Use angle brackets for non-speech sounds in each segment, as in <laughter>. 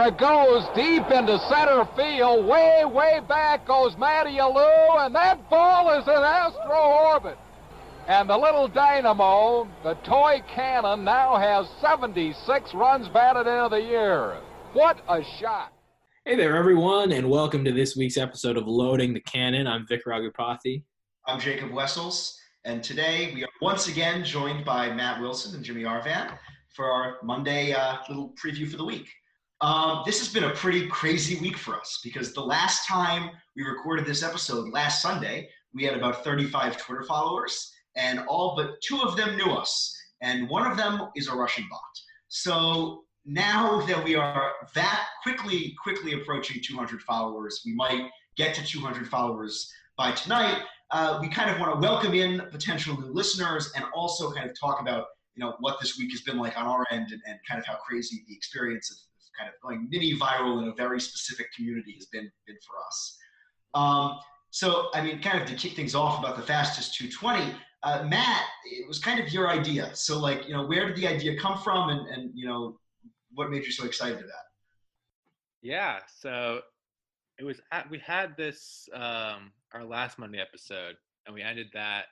There it goes, deep into center field. Way, way back goes Matty Alou, and that ball is in astro orbit. And the little dynamo, the toy cannon, now has 76 runs batted into the year. What a shot! Hey there, everyone, and welcome to this week's episode of Loading the Cannon. I'm Vic Raghupathi. I'm Jacob Wessels, and today we are once again joined by Matt Wilson and Jimmy Arvan for our Monday uh, little preview for the week. Um, this has been a pretty crazy week for us because the last time we recorded this episode, last Sunday, we had about 35 Twitter followers, and all but two of them knew us, and one of them is a Russian bot. So now that we are that quickly, quickly approaching 200 followers, we might get to 200 followers by tonight. Uh, we kind of want to welcome in potential new listeners and also kind of talk about you know what this week has been like on our end and, and kind of how crazy the experience of kind of going mini viral in a very specific community has been been for us. Um, so, I mean, kind of to kick things off about the fastest 220, uh, Matt, it was kind of your idea. So, like, you know, where did the idea come from, and and you know, what made you so excited about it? Yeah, so it was at, we had this um, our last Monday episode, and we ended that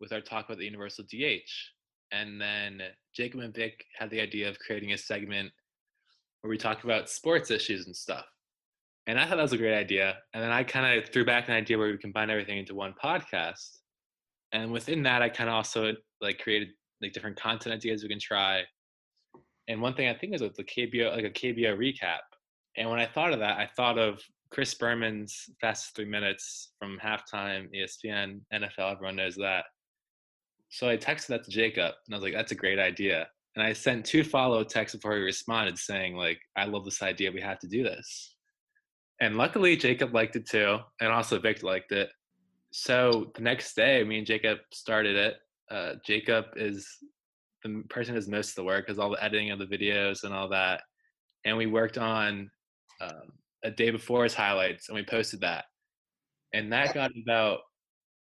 with our talk about the universal DH, and then Jacob and Vic had the idea of creating a segment where we talk about sports issues and stuff. And I thought that was a great idea. And then I kind of threw back an idea where we combine everything into one podcast. And within that, I kind of also like created like different content ideas we can try. And one thing I think is with the KBO, like a KBO recap. And when I thought of that, I thought of Chris Berman's fastest three minutes from halftime, ESPN, NFL. Everyone knows that. So I texted that to Jacob, and I was like, "That's a great idea." And I sent two follow texts before he responded saying, like, I love this idea. We have to do this. And luckily Jacob liked it too. And also Vic liked it. So the next day, me and Jacob started it. Uh, Jacob is the person who does most of the work, is all the editing of the videos and all that. And we worked on um, a day before his highlights and we posted that. And that got about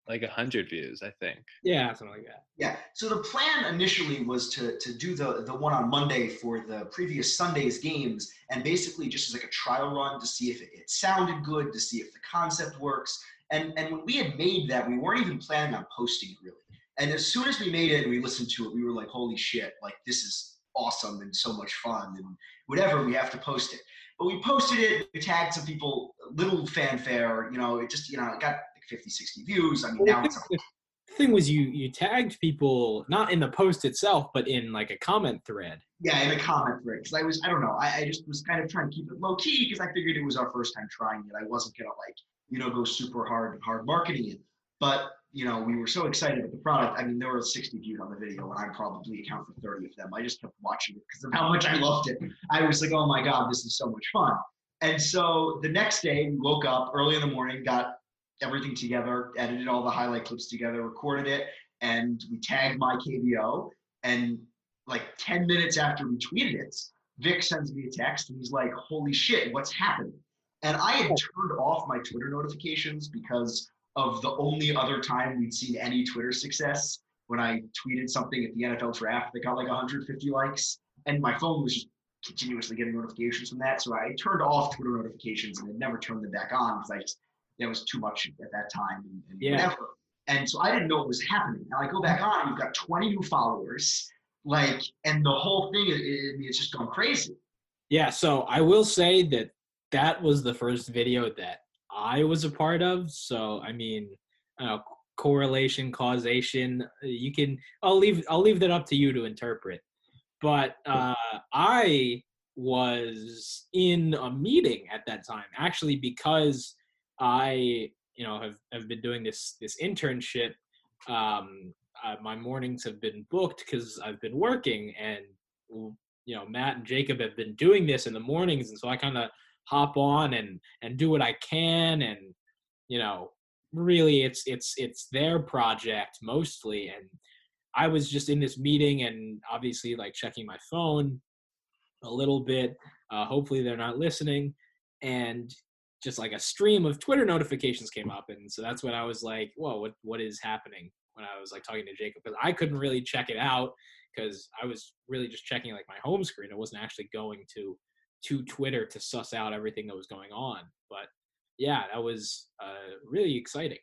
like a hundred views, I think. Yeah, something like that. Yeah. So the plan initially was to to do the the one on Monday for the previous Sunday's games, and basically just as like a trial run to see if it, it sounded good, to see if the concept works. And and when we had made that, we weren't even planning on posting it really. And as soon as we made it and we listened to it, we were like, "Holy shit! Like this is awesome and so much fun and whatever. We have to post it." But we posted it, we tagged some people, little fanfare. You know, it just you know it got 50, 60 views. I mean, well, now it's. The thing was, you you tagged people not in the post itself, but in like a comment thread. Yeah, in a comment thread. Because I was, I don't know, I, I just was kind of trying to keep it low key because I figured it was our first time trying it. I wasn't gonna like, you know, go super hard hard marketing it. But you know, we were so excited with the product. I mean, there were 60 views on the video, and I probably account for 30 of them. I just kept watching it because of how much I loved it. I was like, oh my god, this is so much fun. And so the next day, we woke up early in the morning, got everything together, edited all the highlight clips together, recorded it, and we tagged my KBO. And like 10 minutes after we tweeted it, Vic sends me a text and he's like, holy shit, what's happening? And I had turned off my Twitter notifications because of the only other time we'd seen any Twitter success when I tweeted something at the NFL draft that got like 150 likes. And my phone was just continuously getting notifications from that. So I turned off Twitter notifications and had never turned them back on because I just it was too much at that time and, and yeah. whatever. And so I didn't know what was happening. And I go back on, you've got 20 new followers, like, and the whole thing is it's just gone crazy. Yeah. So I will say that that was the first video that I was a part of. So I mean, uh, correlation, causation. You can. I'll leave. I'll leave that up to you to interpret. But uh, I was in a meeting at that time, actually, because I, you know, have, have been doing this this internship. Um, uh, my mornings have been booked because I've been working, and you know, Matt and Jacob have been doing this in the mornings, and so I kind of hop on and and do what I can, and you know, really, it's it's it's their project mostly, and I was just in this meeting and obviously like checking my phone a little bit. Uh, hopefully, they're not listening, and just like a stream of Twitter notifications came up, and so that's when I was like, "Whoa, what what is happening?" When I was like talking to Jacob, because I couldn't really check it out because I was really just checking like my home screen. I wasn't actually going to to Twitter to suss out everything that was going on. But yeah, that was uh, really exciting.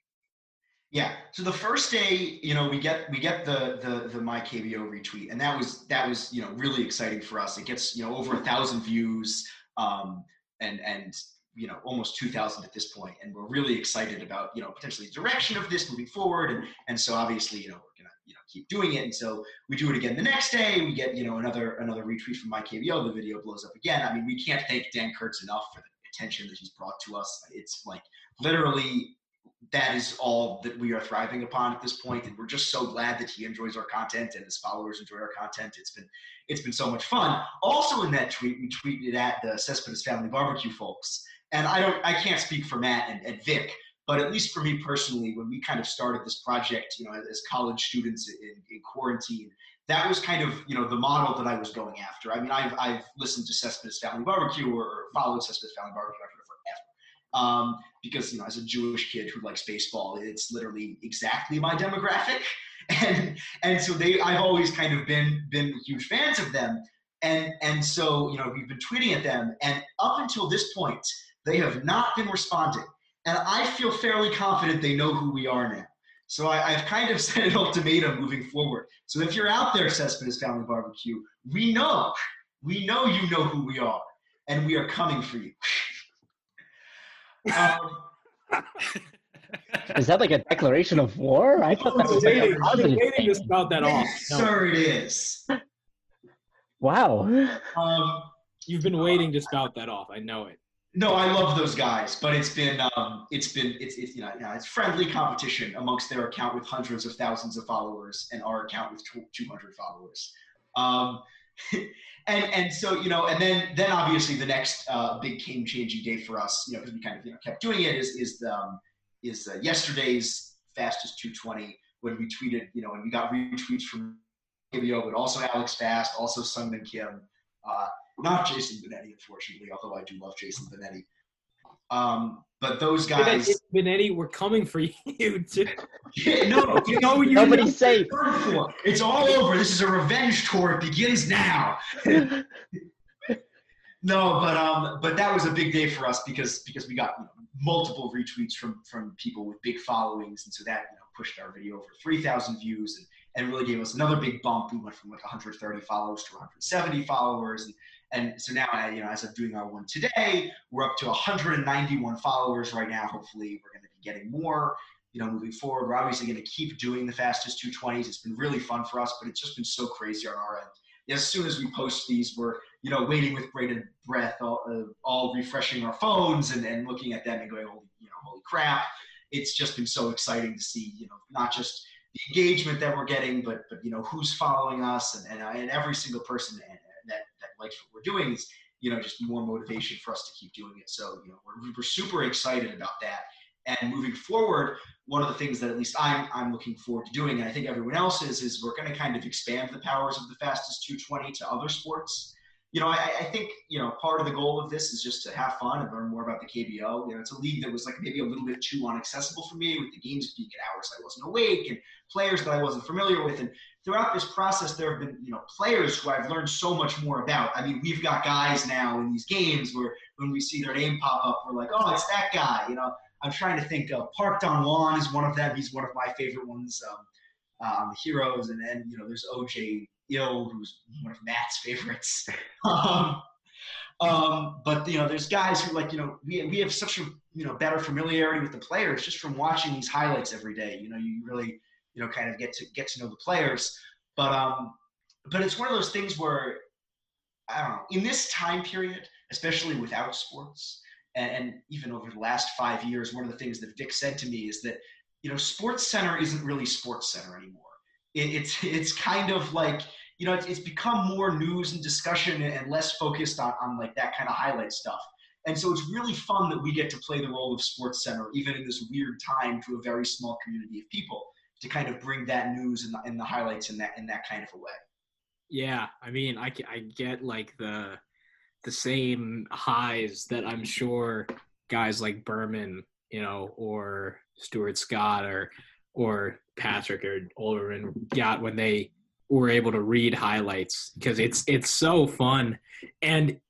Yeah. So the first day, you know, we get we get the the the my KBO retweet, and that was that was you know really exciting for us. It gets you know over a thousand views, um, and and you know almost 2000 at this point and we're really excited about you know potentially direction of this moving forward and and so obviously you know we're gonna you know keep doing it and so we do it again the next day we get you know another another retweet from my kbo the video blows up again. I mean we can't thank dan kurtz enough for the attention that he's brought to us. It's like literally that is all that we are thriving upon at this point and we're just so glad that he enjoys our content and his followers enjoy our content. It's been it's been so much fun. Also in that tweet we tweeted at the cespedes family barbecue folks and I don't, I can't speak for Matt and, and Vic, but at least for me personally, when we kind of started this project, you know, as college students in, in quarantine, that was kind of, you know, the model that I was going after. I mean, I've, I've listened to Cespedes Family Barbecue or, followed Cespedes Family Barbecue forever. Um, because, you know, as a Jewish kid who likes baseball, it's literally exactly my demographic. <laughs> And, and so they, I've always kind of been, been huge fans of them. And, and so, you know, we've been tweeting at them. And up until this point, they have not been responding. And I feel fairly confident they know who we are now. So I, have kind of <laughs> set an ultimatum moving forward. So if you're out there, Cespedes Family Barbecue, we know, we know you know who we are, and we are coming for you. <laughs> um, is that like a declaration of war? I thought that was like a positive waiting to spout that off. No. Sir, it is. Wow. Um, You've been waiting to spout that off. I know it. No, I love those guys, but it's been um, it's been it's, it's you know, it's friendly competition amongst their account with hundreds of thousands of followers and our account with 200 followers. Um, <laughs> and and so you know, and then then obviously the next uh, big game changing day for us, you know, because we kind of you know, kept doing it is is the, um, is uh, yesterday's fastest 220 when we tweeted, you know, and we got retweets from KBO, but also Alex Fast, also Sungmin Kim. Uh, not Jason Benetti, unfortunately, although I do love Jason Benetti. Um, but those guys, Benetti, we're coming for <laughs> you too. Yeah, no, you know you nobody's safe. It's all over. This is a revenge tour. It begins now. <laughs> no, but um, but that was a big day for us because because we got you know, multiple retweets from from people with big followings, and so that you know pushed our video over 3,000 views and and really gave us another big bump. We went from like 130 followers to 170 followers, and and so now, you know, as of doing our one today, we're up to 191 followers right now. Hopefully, we're going to be getting more. You know, moving forward, we're obviously going to keep doing the fastest 220s. It's been really fun for us, but it's just been so crazy on our end. As soon as we post these, we're you know waiting with bated breath, all, uh, all refreshing our phones and, and looking at them and going, holy, you know, holy crap! It's just been so exciting to see, you know, not just the engagement that we're getting, but but you know who's following us and and, and every single person and likes what we're doing is you know just more motivation for us to keep doing it. So you know we're, we're super excited about that. And moving forward, one of the things that at least I'm I'm looking forward to doing, and I think everyone else is, is we're going to kind of expand the powers of the fastest 220 to other sports you know, I, I, think, you know, part of the goal of this is just to have fun and learn more about the KBO. You know, it's a league that was like maybe a little bit too inaccessible for me with the games being at hours I wasn't awake and players that I wasn't familiar with. And throughout this process, there have been, you know, players who I've learned so much more about. I mean, we've got guys now in these games where when we see their name pop up, we're like, oh, it's that guy. You know, I'm trying to think of Park Dong-won is one of them. He's one of my favorite ones. Um, um, heroes, and then you know there's OJ Ill, who's one of Matt's favorites. <laughs> um, um, but you know, there's guys who like you know we we have such a you know better familiarity with the players just from watching these highlights every day. You know, you really you know kind of get to get to know the players. But um, but it's one of those things where I don't know in this time period, especially without sports, and, and even over the last five years, one of the things that Vic said to me is that you know Sports Center isn't really Sports Center anymore. It, it's it's kind of like you know, it's, it's become more news and discussion and less focused on, on like that kind of highlight stuff. And so it's really fun that we get to play the role of Sports Center, even in this weird time, to a very small community of people, to kind of bring that news and the, and the highlights in that in that kind of a way. Yeah, I mean, I, I get like the the same highs that I'm sure guys like Berman, you know, or Stuart Scott or or Patrick or Olbermann got when they were able to read highlights because it's it's so fun and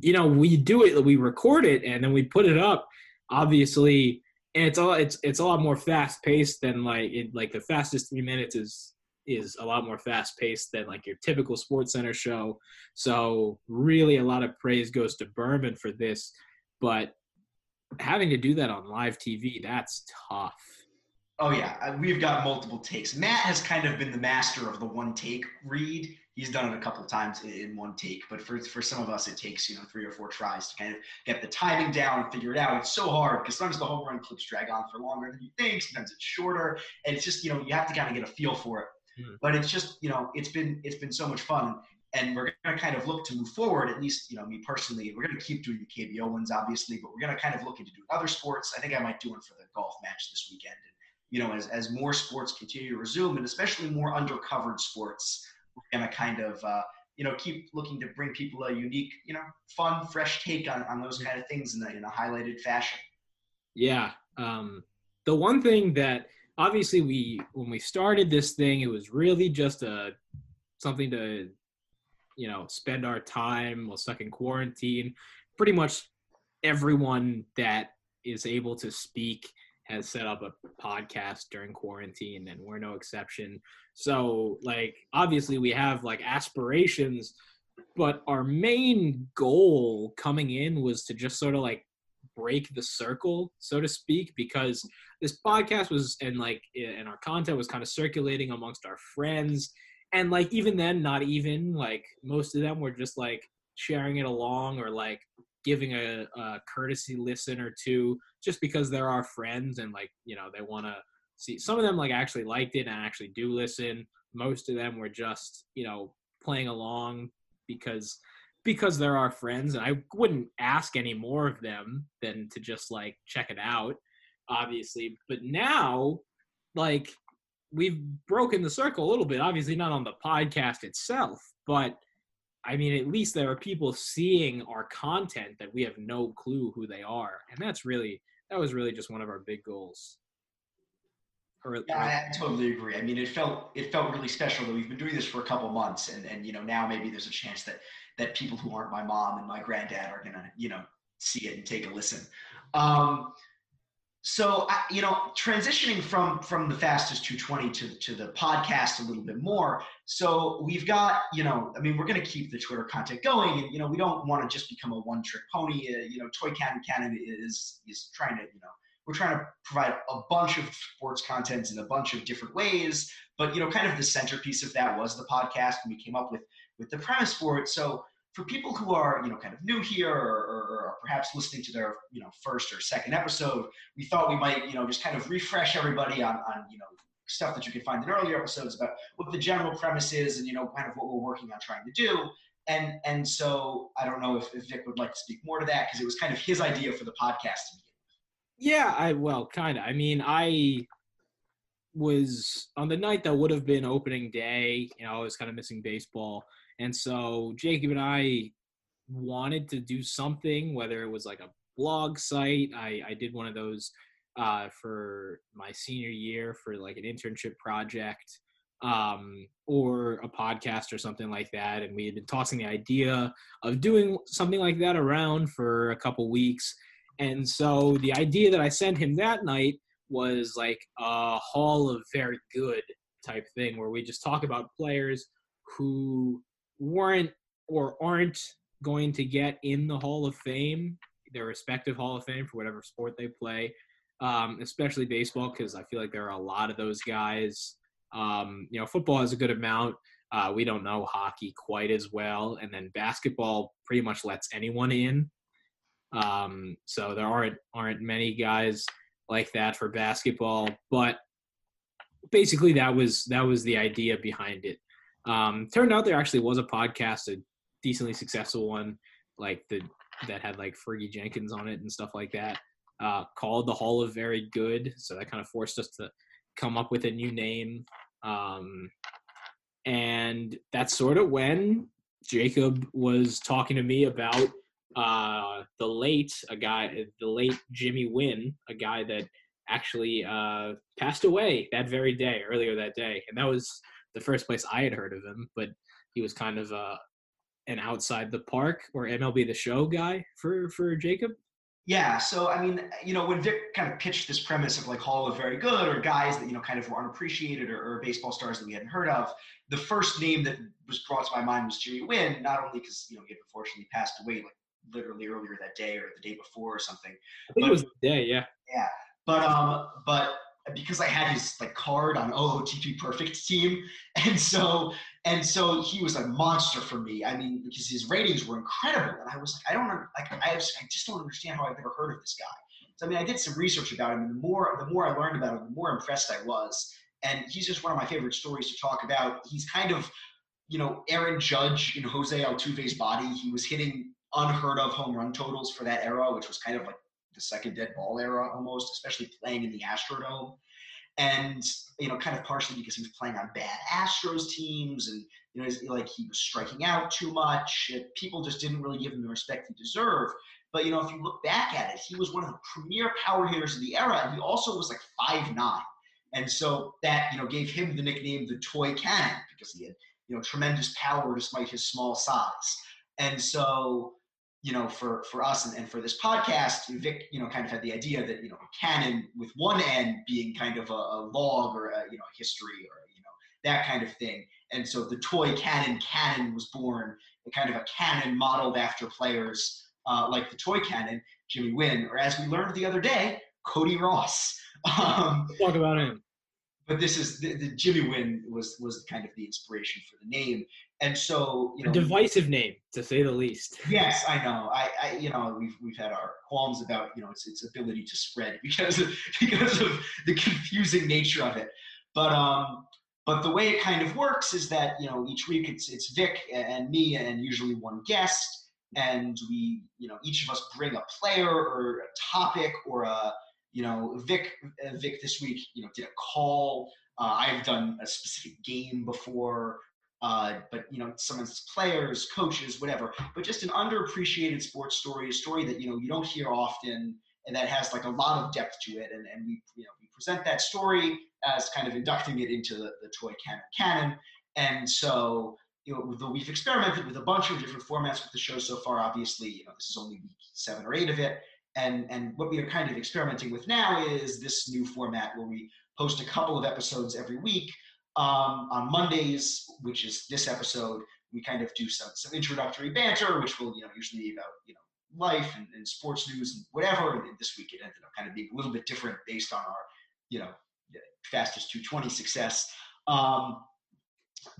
you know, we do it, we record it, and then we put it up. Obviously, and it's all it's it's a lot more fast paced than like it, like the fastest three minutes is is a lot more fast paced than like your typical sports center show so really a lot of praise goes to berman for this but having to do that on live tv that's tough Oh yeah, we've got multiple takes. Matt has kind of been the master of the one take read. He's done it a couple of times in one take, but for for some of us, it takes you know three or four tries to kind of get the timing down and figure it out. It's so hard because sometimes the home run clips drag on for longer than you think. Sometimes it's shorter, and it's just you know you have to kind of get a feel for it. Mm. But it's just you know it's been it's been so much fun, and we're going to kind of look to move forward. At least you know me personally, we're going to keep doing the KBO ones obviously, but we're going to kind of look into doing other sports. I think I might do one for the golf match this weekend. And, you know, as, as more sports continue to resume, and especially more undercovered sports, we're going to kind of, uh, you know, keep looking to bring people a unique, you know, fun, fresh take on, on those kind of things in a, in a highlighted fashion. Yeah. Um, the one thing that obviously we, when we started this thing, it was really just a, something to, you know, spend our time while stuck in quarantine. Pretty much everyone that is able to speak has set up a podcast during quarantine and we're no exception. So like obviously we have like aspirations but our main goal coming in was to just sort of like break the circle so to speak because this podcast was and like and our content was kind of circulating amongst our friends. And like even then not even like most of them were just like sharing it along or like giving a, a courtesy listen or two just because they're our friends and like you know they want to see some of them like actually liked it and actually do listen. Most of them were just you know playing along because because they're our friends and i wouldn't ask any more of them than to just like check it out obviously. But now like we've broken the circle a little bit obviously not on the podcast itself but I mean, at least there are people seeing our content that we have no clue who they are, and that's really that was really just one of our big goals. Or, yeah, I totally agree. I mean, it felt it felt really special that we've been doing this for a couple months, and and you know now maybe there's a chance that that people who aren't my mom and my granddad are gonna you know see it and take a listen. Um, so you know transitioning from from the fastest 220 to, to the podcast a little bit more. So we've got you know i mean we're going to keep the twitter content going. And you know we don't want to just become a one trick pony. Uh, you know toy cannon canon is is trying to you know we're trying to provide a bunch of sports content in a bunch of different ways. But you know kind of the centerpiece of that was the podcast and we came up with with the premise for it. So for people who are you know kind of new here or, or, or, perhaps listening to their you know first or second episode we thought we might you know just kind of refresh everybody on, on you know stuff that you could find in earlier episodes about what the general premise is and you know kind of what we're working on trying to do. And and so i don't know if, if vic would like to speak more to that because it was kind of his idea for the podcast to begin. With yeah i well kind of i mean i was on the night that would have been opening day you know i was kind of missing baseball and so Jacob and I wanted to do something, whether it was like a blog site. I, I did one of those uh, for my senior year for like an internship project um, or a podcast or something like that. And we had been tossing the idea of doing something like that around for a couple weeks. And so the idea that I sent him that night was like a hall of very good type thing where we just talk about players who weren't or aren't going to get in the Hall of Fame, their respective Hall of Fame for whatever sport they play, um, especially baseball, because I feel like there are a lot of those guys. Um, you know, football has a good amount. Uh, we don't know hockey quite as well, and then basketball pretty much lets anyone in. Um, so there aren't aren't many guys like that for basketball, but basically that was that was the idea behind it. Um, turned out there actually was a podcast, a decently successful one, like the that had like Fergie Jenkins on it and stuff like that, uh, called the Hall of Very Good. So that kind of forced us to come up with a new name. Um, and that's sort of when Jacob was talking to me about uh, the late a guy, the late Jimmy Wynn, a guy that actually uh, passed away that very day, earlier that day, and that was the first place I had heard of him, but he was kind of a an outside the park or MLB the Show guy for for Jacob? Yeah, so I mean, you know, when Vic kind of pitched this premise of like Hall of Very Good or guys that you know kind of were unappreciated or, or baseball stars that we hadn't heard of, the first name that was brought to my mind was Jimmy Wynn. Not only because you know he had unfortunately passed away like literally earlier that day or the day before or something. I think But- it was the day, yeah. Yeah, but um, but because I had his like card on oh, OOTP Perfect team, <laughs> and so and so he was a monster for me. I mean, because his ratings were incredible, and I was like, I don't like, I just, I just don't understand how I've never heard of this guy. So I mean, I did some research about him, and the more the more I learned about him, the more impressed I was. And he's just one of my favorite stories to talk about. He's kind of, you know, Aaron Judge in Jose Altuve's body. He was hitting unheard of home run totals for that era, which was kind of like the second dead ball era almost, especially playing in the Astrodome. And you know, kind of partially because he was playing on bad Astros teams, and you know, like he was striking out too much. People just didn't really give him the respect he deserved. But you know, if you look back at it, he was one of the premier power hitters of the era, and he also was like five nine, and so that you know gave him the nickname the Toy Cannon because he had you know tremendous power despite his small size. And so you know, for for us and, and for this podcast, Vic, you know, kind of had the idea that you know, a cannon with one end being kind of a, a log or a you know, history or you know, that kind of thing. And so the toy cannon canon was born, a kind of a cannon modeled after players uh, like the toy cannon, Jimmy Wynn, or as we learned the other day, Cody Ross. <laughs> Um, Let's talk about him. But this is the, the Jimmy Wynn was was kind of the inspiration for the name. And so you know, A divisive name, to say the least. <laughs> Yes, I know. I, I, you know, we've we've had our qualms about you know its its ability to spread <laughs> because of because of the confusing nature of it. But um, but the way it kind of works is that you know each week it's it's Vic and me and usually one guest, and we you know each of us bring a player or a topic or a you know Vic uh, Vic this week you know did a call. Uh, I've done a specific game before uh, but you know some of its players, coaches, whatever. But just an underappreciated sports story, a story that you know you don't hear often, and that has like a lot of depth to it. And, and we you know we present that story as kind of inducting it into the, the toy cannon canon. And so you know we've experimented with a bunch of different formats with the show so far. Obviously, you know this is only week seven or eight of it. And and what we are kind of experimenting with now is this new format where we post a couple of episodes every week um, on Mondays, which is this episode, we kind of do some some introductory banter, which will you know usually be about you know life and, and sports news and whatever. And this week it ended up kind of being a little bit different based on our you know fastest 220 success. Um,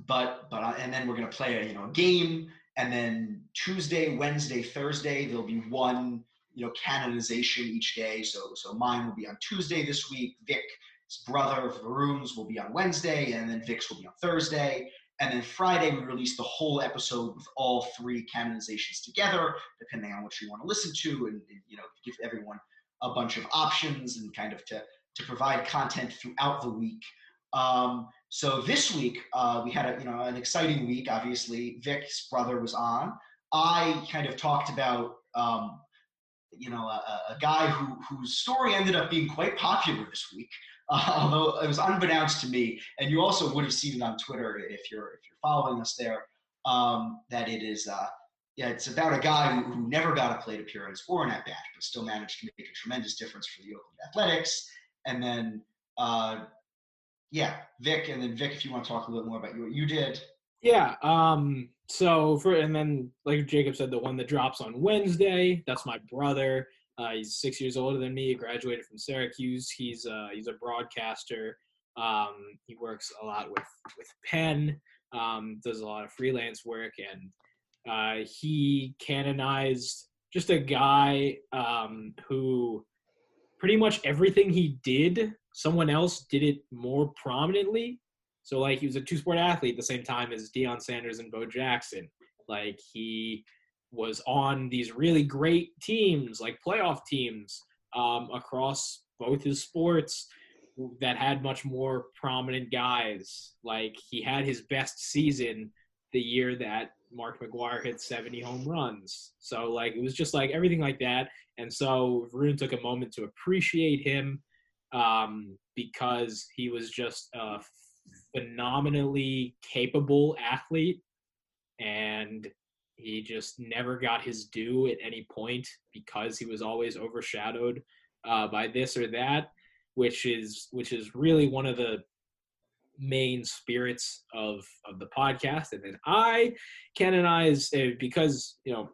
but but uh, and then we're gonna play a you know a game, and then Tuesday, Wednesday, Thursday there'll be one you know canonization each day. So so mine will be on Tuesday this week. Vic his brother Varun's will be on Wednesday, and then Vic's will be on Thursday. And then Friday, we release the whole episode with all three canonizations together, depending on what you want to listen to, and, and, you know, give everyone a bunch of options and kind of to to provide content throughout the week. Um, so this week uh, we had a you know an exciting week. Obviously, Vic's brother was on. I kind of talked about um, you know a, a guy who whose story ended up being quite popular this week uh, <laughs> although it was unbeknownst to me, and you also would have seen it on Twitter if you're if you're following us there. Um, that it is, uh, yeah, it's about a guy who, who never got a plate appearance or an at bat, but still managed to make a tremendous difference for the Oakland Athletics. And then, uh, yeah, Vic, and then Vic, if you want to talk a little more about what you did. Yeah. Um. So for and then like Jacob said, the one that drops on Wednesday. That's my brother. Uh, he's six years older than me. He Graduated from Syracuse. He's uh he's a broadcaster. Um, he works a lot with with Penn. Um, does a lot of freelance work, and uh, he canonized just a guy um, who pretty much everything he did, someone else did it more prominently. So like he was a two sport athlete at the same time as Deion Sanders and Bo Jackson. Like he was on these really great teams, like playoff teams, um, across both his sports that had much more prominent guys. Like he had his best season the year that Mark McGwire hit 70 home runs. So like it was just like everything like that. And so Varun took a moment to appreciate him um, because he was just a phenomenally capable athlete and he just never got his due at any point because he was always overshadowed uh, by this or that, which is which is really one of the main spirits of of the podcast. And then I canonize uh, because you know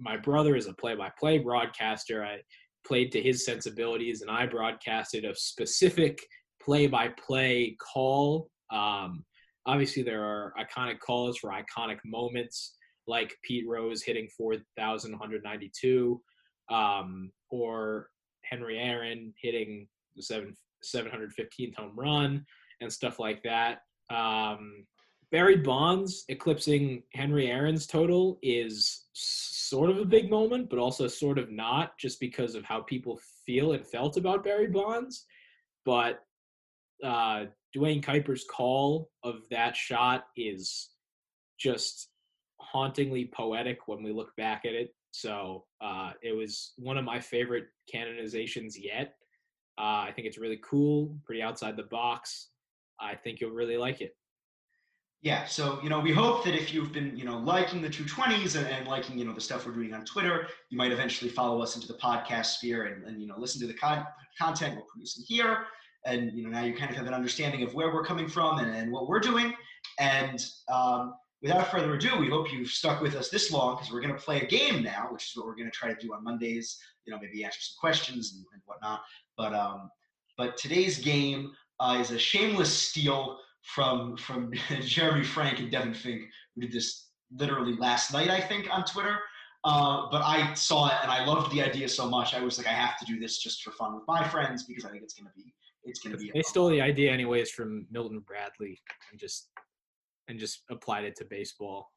my brother is a play-by-play broadcaster. I played to his sensibilities, and I broadcasted a specific play-by-play call. Um, obviously, there are iconic calls for iconic moments, like Pete Rose hitting 4,192, um, or Henry Aaron hitting the seven 715th home run and stuff like that. Um, Barry Bonds eclipsing Henry Aaron's total is sort of a big moment, but also sort of not, just because of how people feel and felt about Barry Bonds. But uh, Duane Kuiper's call of that shot is just hauntingly poetic when we look back at it. So uh, it was one of my favorite canonizations yet. Uh, I think it's really cool, pretty outside the box. I think you'll really like it. Yeah, so you know, we hope that if you've been, you know, liking the 220s and, and liking, you know, the stuff we're doing on Twitter, you might eventually follow us into the podcast sphere and, and you know, listen to the con- content we're producing here. And you know, now you kind of have an understanding of where we're coming from and, and what we're doing. And um, without further ado, we hope you've stuck with us this long because we're going to play a game now, which is what we're going to try to do on Mondays. You know, maybe answer some questions and, and whatnot. But um, but today's game uh, is a shameless steal from from <laughs> Jeremy Frank and Devan Fink, who did this literally last night, I think, on Twitter. Uh, but I saw it and I loved the idea so much. I was like, I have to do this just for fun with my friends because I think it's gonna be it's gonna be. They stole the idea anyways from Milton Bradley and just and just applied it to baseball.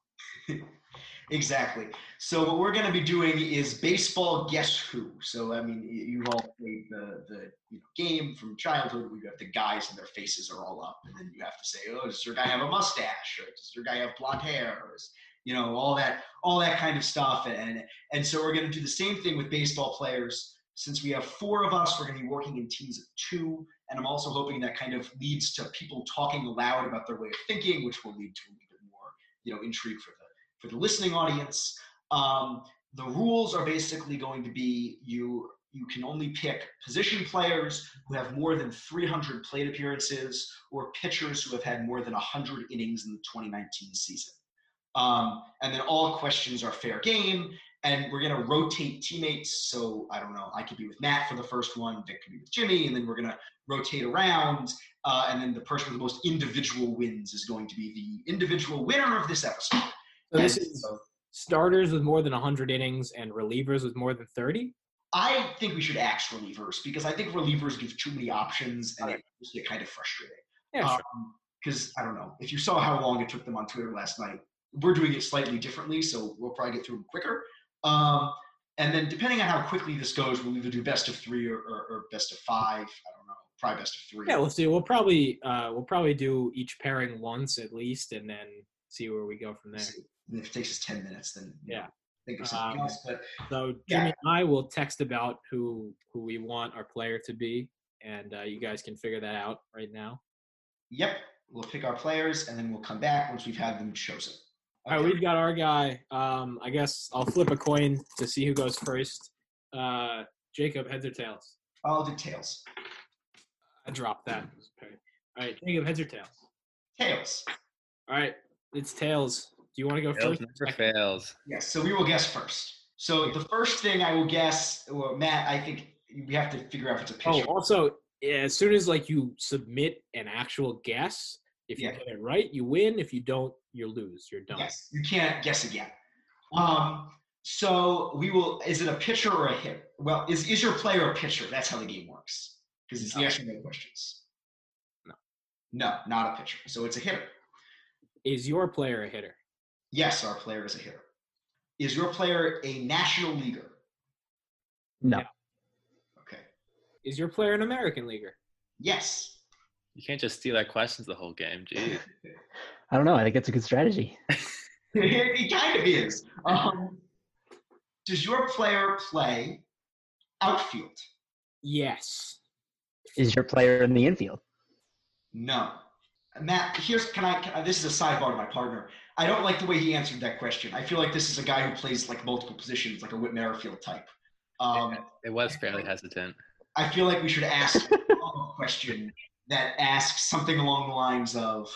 <laughs> exactly. So what we're going to be doing is baseball guess who. So I mean, you've all played the the you know, game from childhood. We have the guys and their faces are all up, and then you have to say, oh, does your guy have a mustache, or does your guy have blonde hair, or is, you know all that all that kind of stuff. And and so we're going to do the same thing with baseball players. Since we have four of us, we're going to be working in teams of two. And I'm also hoping that kind of leads to people talking aloud about their way of thinking, which will lead to a little bit more, you know, intrigue for the for the listening audience. Um, the rules are basically going to be you you can only pick position players who have more than 300 plate appearances or pitchers who have had more than 100 innings in the 2019 season. Um, and then all questions are fair game. And we're going to rotate teammates. So I don't know, I could be with Matt for the first one, Vic could be with Jimmy, and then we're going to rotate around. Uh, and then the person with the most individual wins is going to be the individual winner of this episode. So this is starters with more than 100 innings and relievers with more than 30? I think we should axe relievers because I think relievers give too many options and it just get kind of frustrating. Yeah, Because um, I don't know if you saw how long it took them on Twitter last night. We're doing it slightly differently, so we'll probably get through them quicker. Um, and then depending on how quickly this goes, we'll either do best of three or, or, or best of five. I don't know, probably best of three. Yeah, we'll see. We'll probably uh, we'll probably do each pairing once at least, and then see where we go from there. And if it takes us 10 minutes, then yeah. think of something um, else. But so Jimmy yeah. and I will text about who who we want our player to be, and uh, you guys can figure that out right now. Yep, we'll pick our players, and then we'll come back once we've had them chosen. Okay. All right, we've got our guy. Um, I guess I'll flip a coin to see who goes first. Uh, Jacob, heads or tails? I'll do tails. I dropped that. All right, Jacob, heads or tails? Tails. All right, it's tails. Do you want to go tails first? Never fails. Yes. So we will guess first. So the first thing I will guess, well, Matt, I think we have to figure out if it's a pitcher. Oh, also, as soon as like you submit an actual guess, if you yeah. get it right, you win. If you don't, you lose. You're done. Yes, you can't guess again. Um, so we will. Is it a pitcher or a hitter? Well, is is your player a pitcher? That's how the game works. Because it's no. yes or no questions. No. No, not a pitcher. So it's a hitter. Is your player a hitter? Yes, our player is a hitter. Is your player a national leaguer? No. Okay. Is your player an American leaguer? Yes. You can't just steal our questions the whole game, <laughs> gee. I don't know. I think it's a good strategy. <laughs> it kind of is. Um, does your player play outfield? Yes. Is your player in the infield? No. Matt, here's can I, can I, This is a sidebar to my partner. I don't like the way he answered that question. I feel like this is a guy who plays like multiple positions, like a Whit Merrifield type. Um, It was fairly hesitant. I feel like we should ask a question <laughs> that asks something along the lines of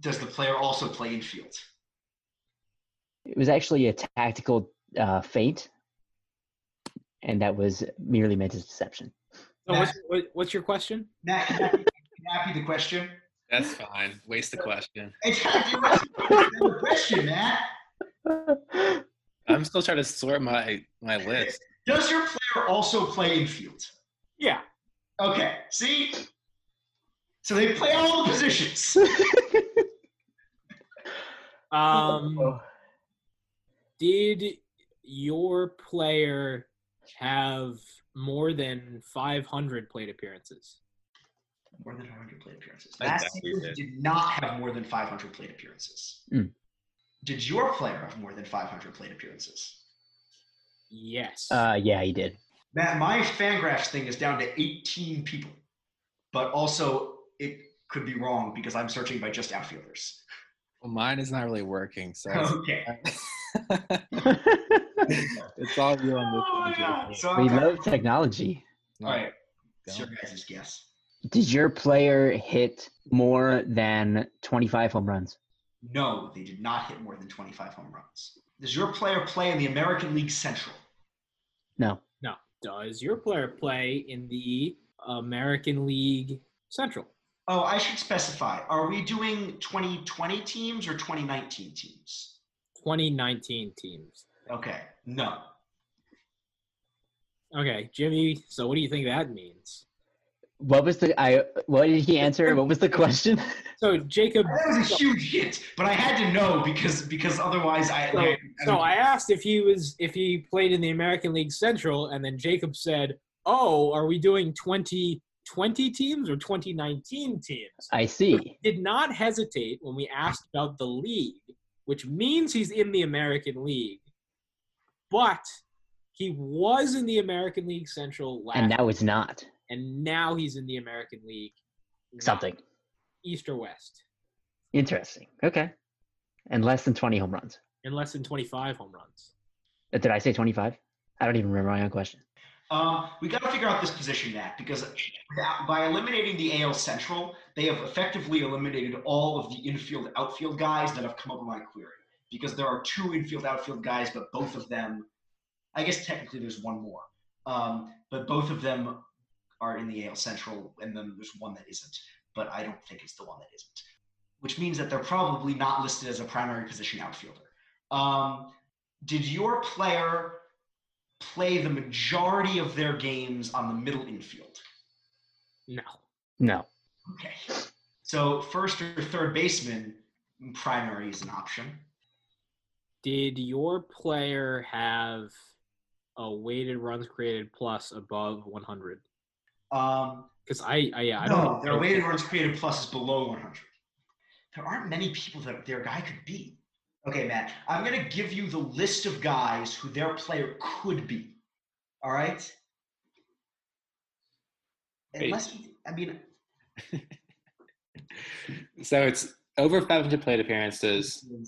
Does the player also play infield? It was actually a tactical uh, feint, and that was merely meant as deception. So what's, what's your question? Matt, can that be, can that the question? That's fine. <laughs> Waste the question. It's the question, Matt. I'm still trying to sort my my list. Does your player also play infield? Yeah. Okay, see? So they play all the positions. <laughs> Um, did your player have more than 500 plate appearances? More than 500 plate appearances. I Last doubt he season, did. did not have more than 500 plate appearances. Mm. Did your player have more than 500 plate appearances? Yes. Uh, yeah, he did. Matt, my Fangraphs thing is down to 18 people, but also it could be wrong because I'm searching by just outfielders. Well, mine is not really working, so Okay. <laughs> it's all you on this Oh one, my God. Jason. So I'm we kind love technology. all right. Go. It's your guys' guess. Did your player hit more than 25 home runs? No, they did not hit more than 25 home runs. Does your player play in the American League Central? No. Does your player play in the American League Central? Oh, I should specify. Are we doing 2020 teams or 2019 teams? 2019 teams. Okay. No. Okay, Jimmy. So what do you think that means? What was the I? What did he answer? What was the question? <laughs> So Jacob. That was a huge hit, but I had to know because because otherwise I. So, I, so I asked if he was if he played in the American League Central, and then Jacob said, "Oh, are we doing 2020 teams or 2019 teams?" I see. Did not hesitate when we asked about the league, which means he's in the American League, but he was in the American League Central last, And now it's not and now he's in the American League. something East or West, interesting. Okay, and less than 20 home runs. and less than 25 home runs. Uh, Did I say 25? I don't even remember my own question. Um, we got to figure out this position, Matt, because by eliminating the AL Central, they have effectively eliminated all of the infield outfield guys that have come up in my query. Because there are two infield outfield guys, but both of them, I guess technically there's one more, um, but both of them are in the AL Central, and then there's one that isn't. But I don't think it's the one that isn't, which means that they're probably not listed as a primary position outfielder. Um, did your player play the majority of their games on the middle infield? No. No. Okay. So first or third baseman, primary is an option. Did your player have a weighted runs created plus above 100? Um, Because I, I, yeah, I no, don't. their weighted runs created plus is below 100. There aren't many people that their guy could be. Okay, Matt, I'm going to give you the list of guys who their player could be. All right? Wait. Unless, I mean, <laughs> So it's over 500 plate appearances. In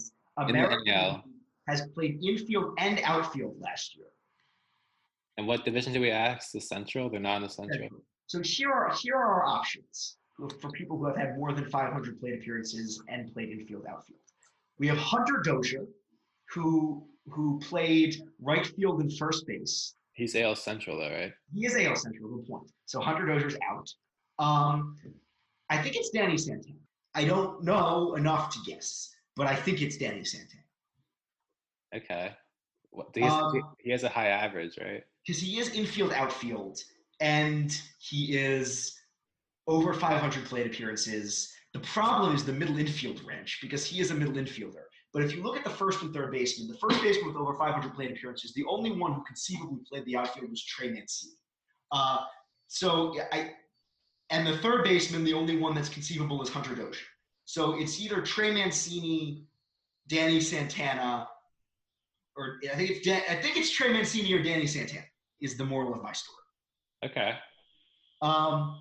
the NL. has played infield and outfield last year. And what division do we ask? The Central? They're not in the Central. So here are here are our options for people who have had more than 500 plate appearances and played infield outfield. We have Hunter Dozier, who who played right field and first base. He's AL Central, though, right? He is AL Central, good point. So Hunter Dozier's out. Um, I think it's Danny Santana. I don't know enough to guess, but I think it's Danny Santana Okay. Has, Um, he has a high average, right? because he is infield outfield and he is over 500 plate appearances. The problem is the middle infield wrench because he is a middle infielder. But if you look at the first and third baseman, the first baseman with over 500 plate appearances, the only one who conceivably played the outfield was Trey Mancini. Uh, so I, and the third baseman, the only one that's conceivable is Hunter Dozier. So it's either Trey Mancini, Danny Santana, or I think it's Dan, I think it's Trey Mancini or Danny Santana is the moral of my story. Okay. Um,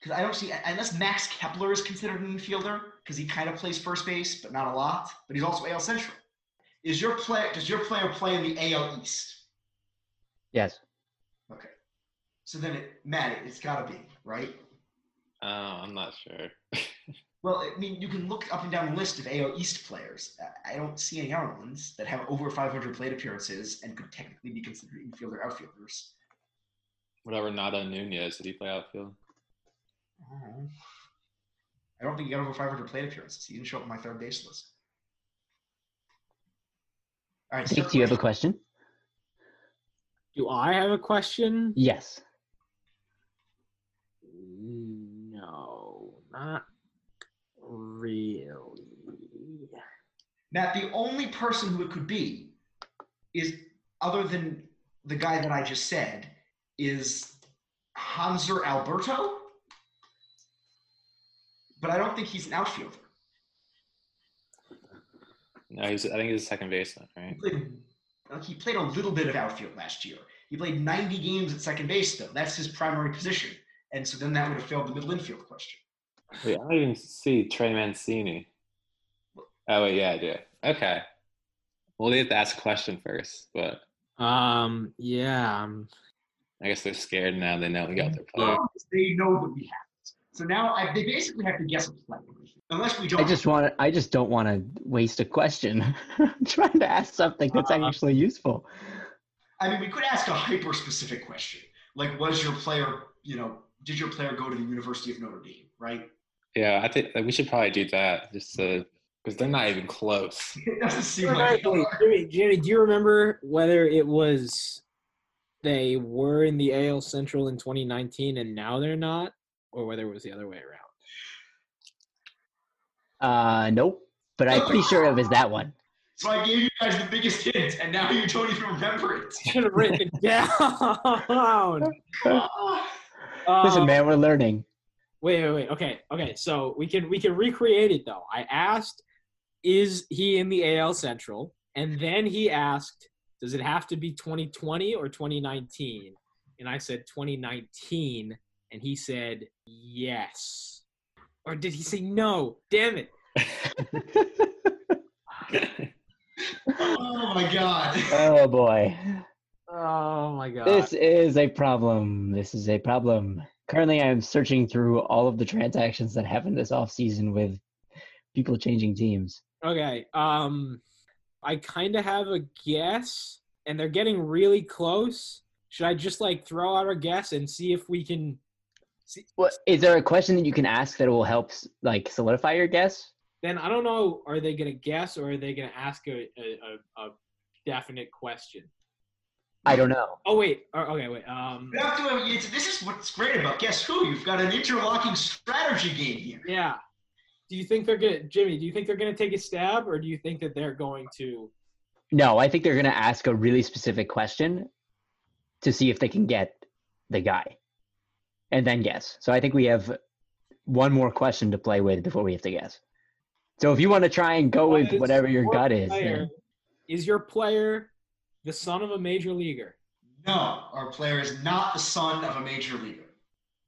because I don't see unless Max Kepler is considered an infielder because he kind of plays first base, but not a lot. But he's also AL Central. Is your player? Does your player play in the AL East? Yes. Okay. So then, it, Matt, it's got to be right. Oh, I'm not sure. <laughs> Well, I mean, you can look up and down the list of AL East players. I- I don't see any other ones that have over 500 plate appearances and could technically be considered infielder outfielders. Whatever Nada Nunez, did he play outfield? Oh. I don't think he got over 500 plate appearances. He didn't show up on my third base list. All right. Jake, do you have a question? Do I have a question? Yes. No, not really. Matt, the only person who it could be is, other than the guy that I just said, is Hanser Alberto. But I don't think he's an outfielder. No, he's. I think he's a second baseman, He right? played, like, he played a little bit of outfield last year. He played 90 games at second base, though. That's his primary position. And so then that would have failed the middle infield question. Wait, I don't even see Trey Mancini. Oh wait, yeah, I do. Okay. Well, they have to ask a question first, but Um, yeah. um, I guess they're scared now. They know we got their player. Well, they know that we have it. So now I, they basically have to guess a player. Unless we don't. I just want I just don't want to waste a question. I'm <laughs> trying to ask something that's Uh, actually useful. I mean, we could ask a hyper specific question. Like, was your player, you know, did your player go to the University of Notre Dame, right? Yeah, I think like, we should probably do that just to because they're not even close. <laughs> It doesn't seem like. wait, Jimmy, Jimmy, do you remember whether it was they were in the AL Central in 2019 and now they're not, or whether it was the other way around? Uh, nope. But I'm pretty sure it was that one. So I gave you guys the biggest hint, and now you don't even remember it. <laughs> Should have written it down. <laughs> Listen, Uh, man, we're learning. Wait, wait, wait. Okay, okay. So we can we can recreate it though. I asked, is he in the AL Central? And then he asked, does it have to be 2020 or 2019? And I said 2019, and he said yes. Or did he say no? Damn it! Oh my god. oh boy. Oh my god. This is a problem. This is a problem. Currently, I'm searching through all of the transactions that happened this offseason with people changing teams. Okay. Um, I kind of have a guess, and they're getting really close. Should I just like throw out a guess and see if we can? See, What is there a question that you can ask that will help like solidify your guess? then I don't know. Are they gonna guess or are they gonna ask a a, a, a definite question? I don't know. Oh wait. or- Okay. Wait. Um. You have to, it's, this is what's great about Guess Who? You've got an interlocking strategy game here. Yeah. Do you think they're gonna, Jimmy? Do you think they're gonna take a stab, or do you think that they're going to? No, I think they're going to ask a really specific question to see if they can get the guy and then guess. So I think we have one more question to play with before we have to guess. So if you want to try and go with whatever your gut is, player- then Is your player the son of a major leaguer? No, our player is not the son of a major leaguer.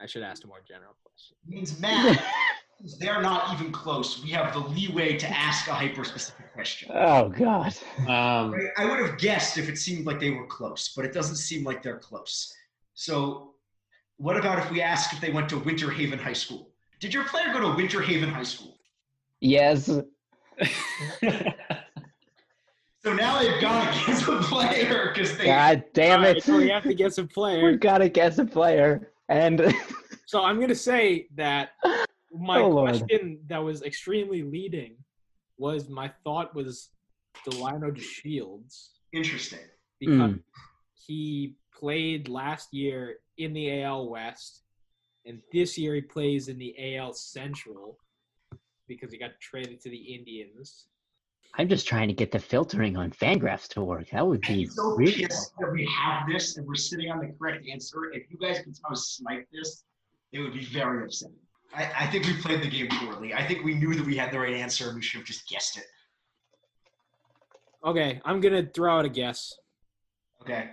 I should ask a more general question. means Matt, since <laughs> they're not even close, we have the leeway to ask a hyper specific question. oh god. Um, I would have guessed if it seemed like they were close, but it doesn't seem like they're close. So, what about if we ask if they went to Winter Haven High School? Did your player go to Winter Haven High School? Yes. <laughs> So now they've got to guess a player because they. God damn All right, it. so we have to guess a player. We've got to guess a player. And So I'm gonna say that my Oh, Lord. question that was extremely leading was my thought was Delino DeShields Interesting. because Mm. he played last year in the AL West, and this year he plays in the AL Central because he got traded to the Indians. I'm just trying to get the filtering on Fangraphs to work. That would be I'm so really pissed that we have this and we're sitting on the correct answer. If you guys could somehow snipe this, it would be very upsetting. I, I think we played the game poorly. I think we knew that we had the right answer and we should have just guessed it. Okay, I'm gonna throw out a guess. Okay.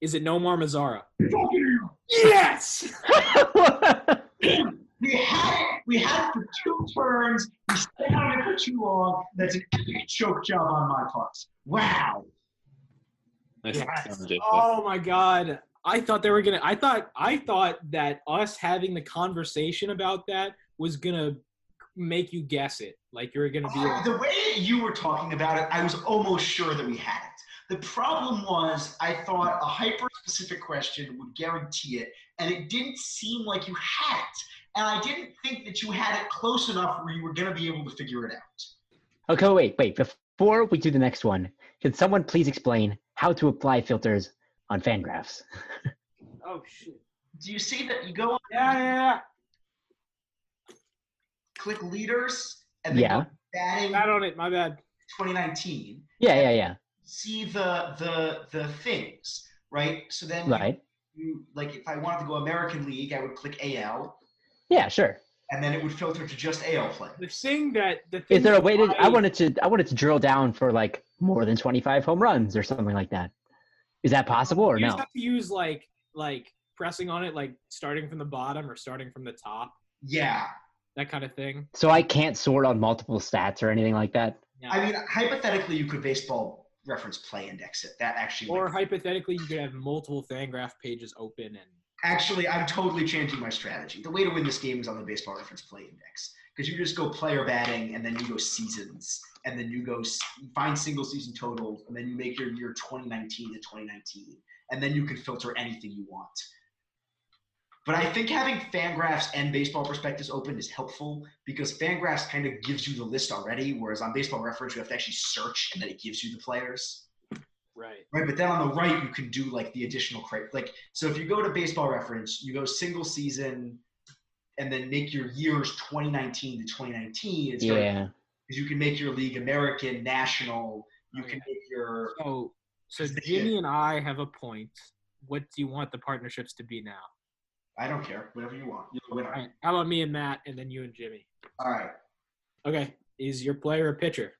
Is it Nomar Mazara? Yes. <laughs> We had it for two turns. We stayed on it for too long. That's an epic choke job on my part. Wow. Nice Yes. Oh my god. I thought they were gonna I thought I thought that us having the conversation about that was gonna make you guess it. Like you're gonna be Uh, like, the way you were talking about it, I was almost sure that we had it. The problem was, I thought a hyper specific question would guarantee it, and it didn't seem like you had it. And I didn't think that you had it close enough where you were going to be able to figure it out. Okay, wait, wait. Before we do the next one, can someone please explain how to apply filters on Fangraphs? <laughs> Oh shit. Do you see that you go on, Yeah, yeah, yeah. click leaders, and then Yeah. batting Bad on it, my bad. 2019? Yeah, yeah, yeah. See the the the things, right? So then Right. you, like if I wanted to go American League, I would click AL, Yeah, sure. and then it would filter to just AL play. The thing that the thing Is there a way to? I I- wanted to. I wanted to drill down for like more than twenty-five home runs or something like that. Is that possible or you no? just have to use like like pressing on it like starting from the bottom or starting from the top, Yeah, that kind of thing. So I can't sort on multiple stats or anything like that. Yeah. I mean, hypothetically, you could baseball reference play index it. That actually, or might- hypothetically, you could have multiple Fangraph pages open and actually, I'm totally changing my strategy. The way to win this game is on the baseball reference play index because you just go player batting and then you go seasons and then you go find single season totals and then you make your year 2019 to 2019 and then you can filter anything you want. But I think having Fangraphs and Baseball Prospectus open is helpful because Fangraphs kind of gives you the list already, whereas on Baseball Reference you have to actually search and then it gives you the players. right. Right, but then on the right you can do like the additional crate. Like so, if you go to Baseball Reference, you go single season, and then make your years 2019 to 2019. It's very Yeah. Because you can make your league American, national. You oh, can make your So so Jimmy and I have a point. What do you want the partnerships to be now? I don't care, whatever you want. You're the winner. All right. How about me and Matt, and then you and Jimmy? All right. Okay. Is your player a pitcher?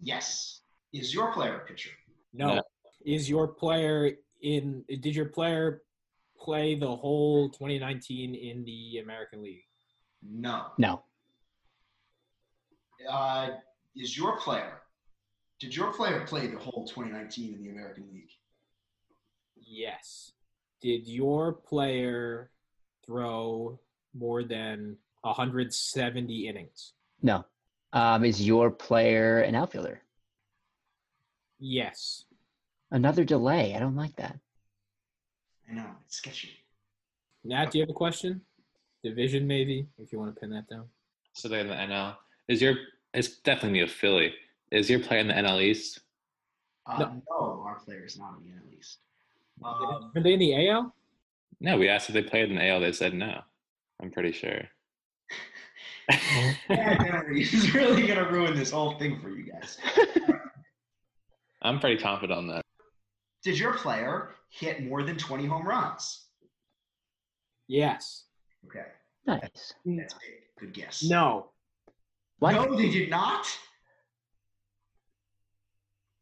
Yes. Is your player a pitcher? No. No. Is your player in? Did your player play the whole 2019 in the American League? No. No. Uh, is your player? Did your player play the whole 2019 in the American League? Yes. Did your player throw more than 170 innings? No. Um, is your player an outfielder? Yes. Another delay. I don't like that. I know it's sketchy. Nat, do you have a question? Division, maybe, if you want to pin that down. So they're in the NL. Is your it's definitely a Philly. Is your player in the NL East? Uh, No. no. our player is not in the NL East. Um, Are they in the AL? No, we asked if they played in the AL. They said no. I'm pretty sure. <laughs> <laughs> He's really gonna ruin this whole thing for you guys. <laughs> I'm pretty confident on that. Did your player hit more than 20 home runs? Yes. Okay, Nice. that's big. Good guess. No. What? No, they did not.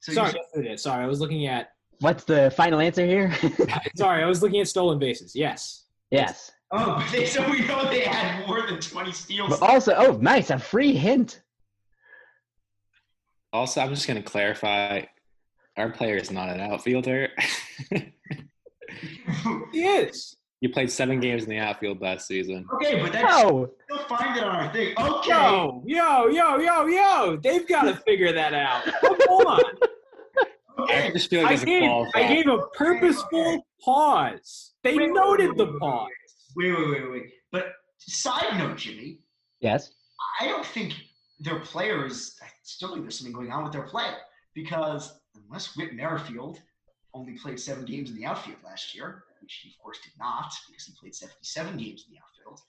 So sorry, You, yes. Sorry, I was looking at. What's the final answer here? <laughs> <laughs> Sorry, I was looking at stolen bases. Yes. yes. oh, <laughs> they, so we know they had more than 20 steals. But also, oh, nice. A free hint. Also, I'm just going to clarify our player is not an outfielder. He is. You played seven games in the outfield last season. okay, but that's No. still find it on our thing. Okay. Yo, yo, yo, yo, yo. They've got to figure that out. Come on. I Okay. just feel like I gave, qualify. I gave a purposeful pause. They Wait, wait, noted wait, the wait, wait, pause. Wait, wait, wait, wait. But side note, Jimmy, Yes. I don't think their players. I still think there's something going on with their play because unless Whit Merrifield only played seven games in the outfield last year, which he of course did not because he played 77 games in the outfield.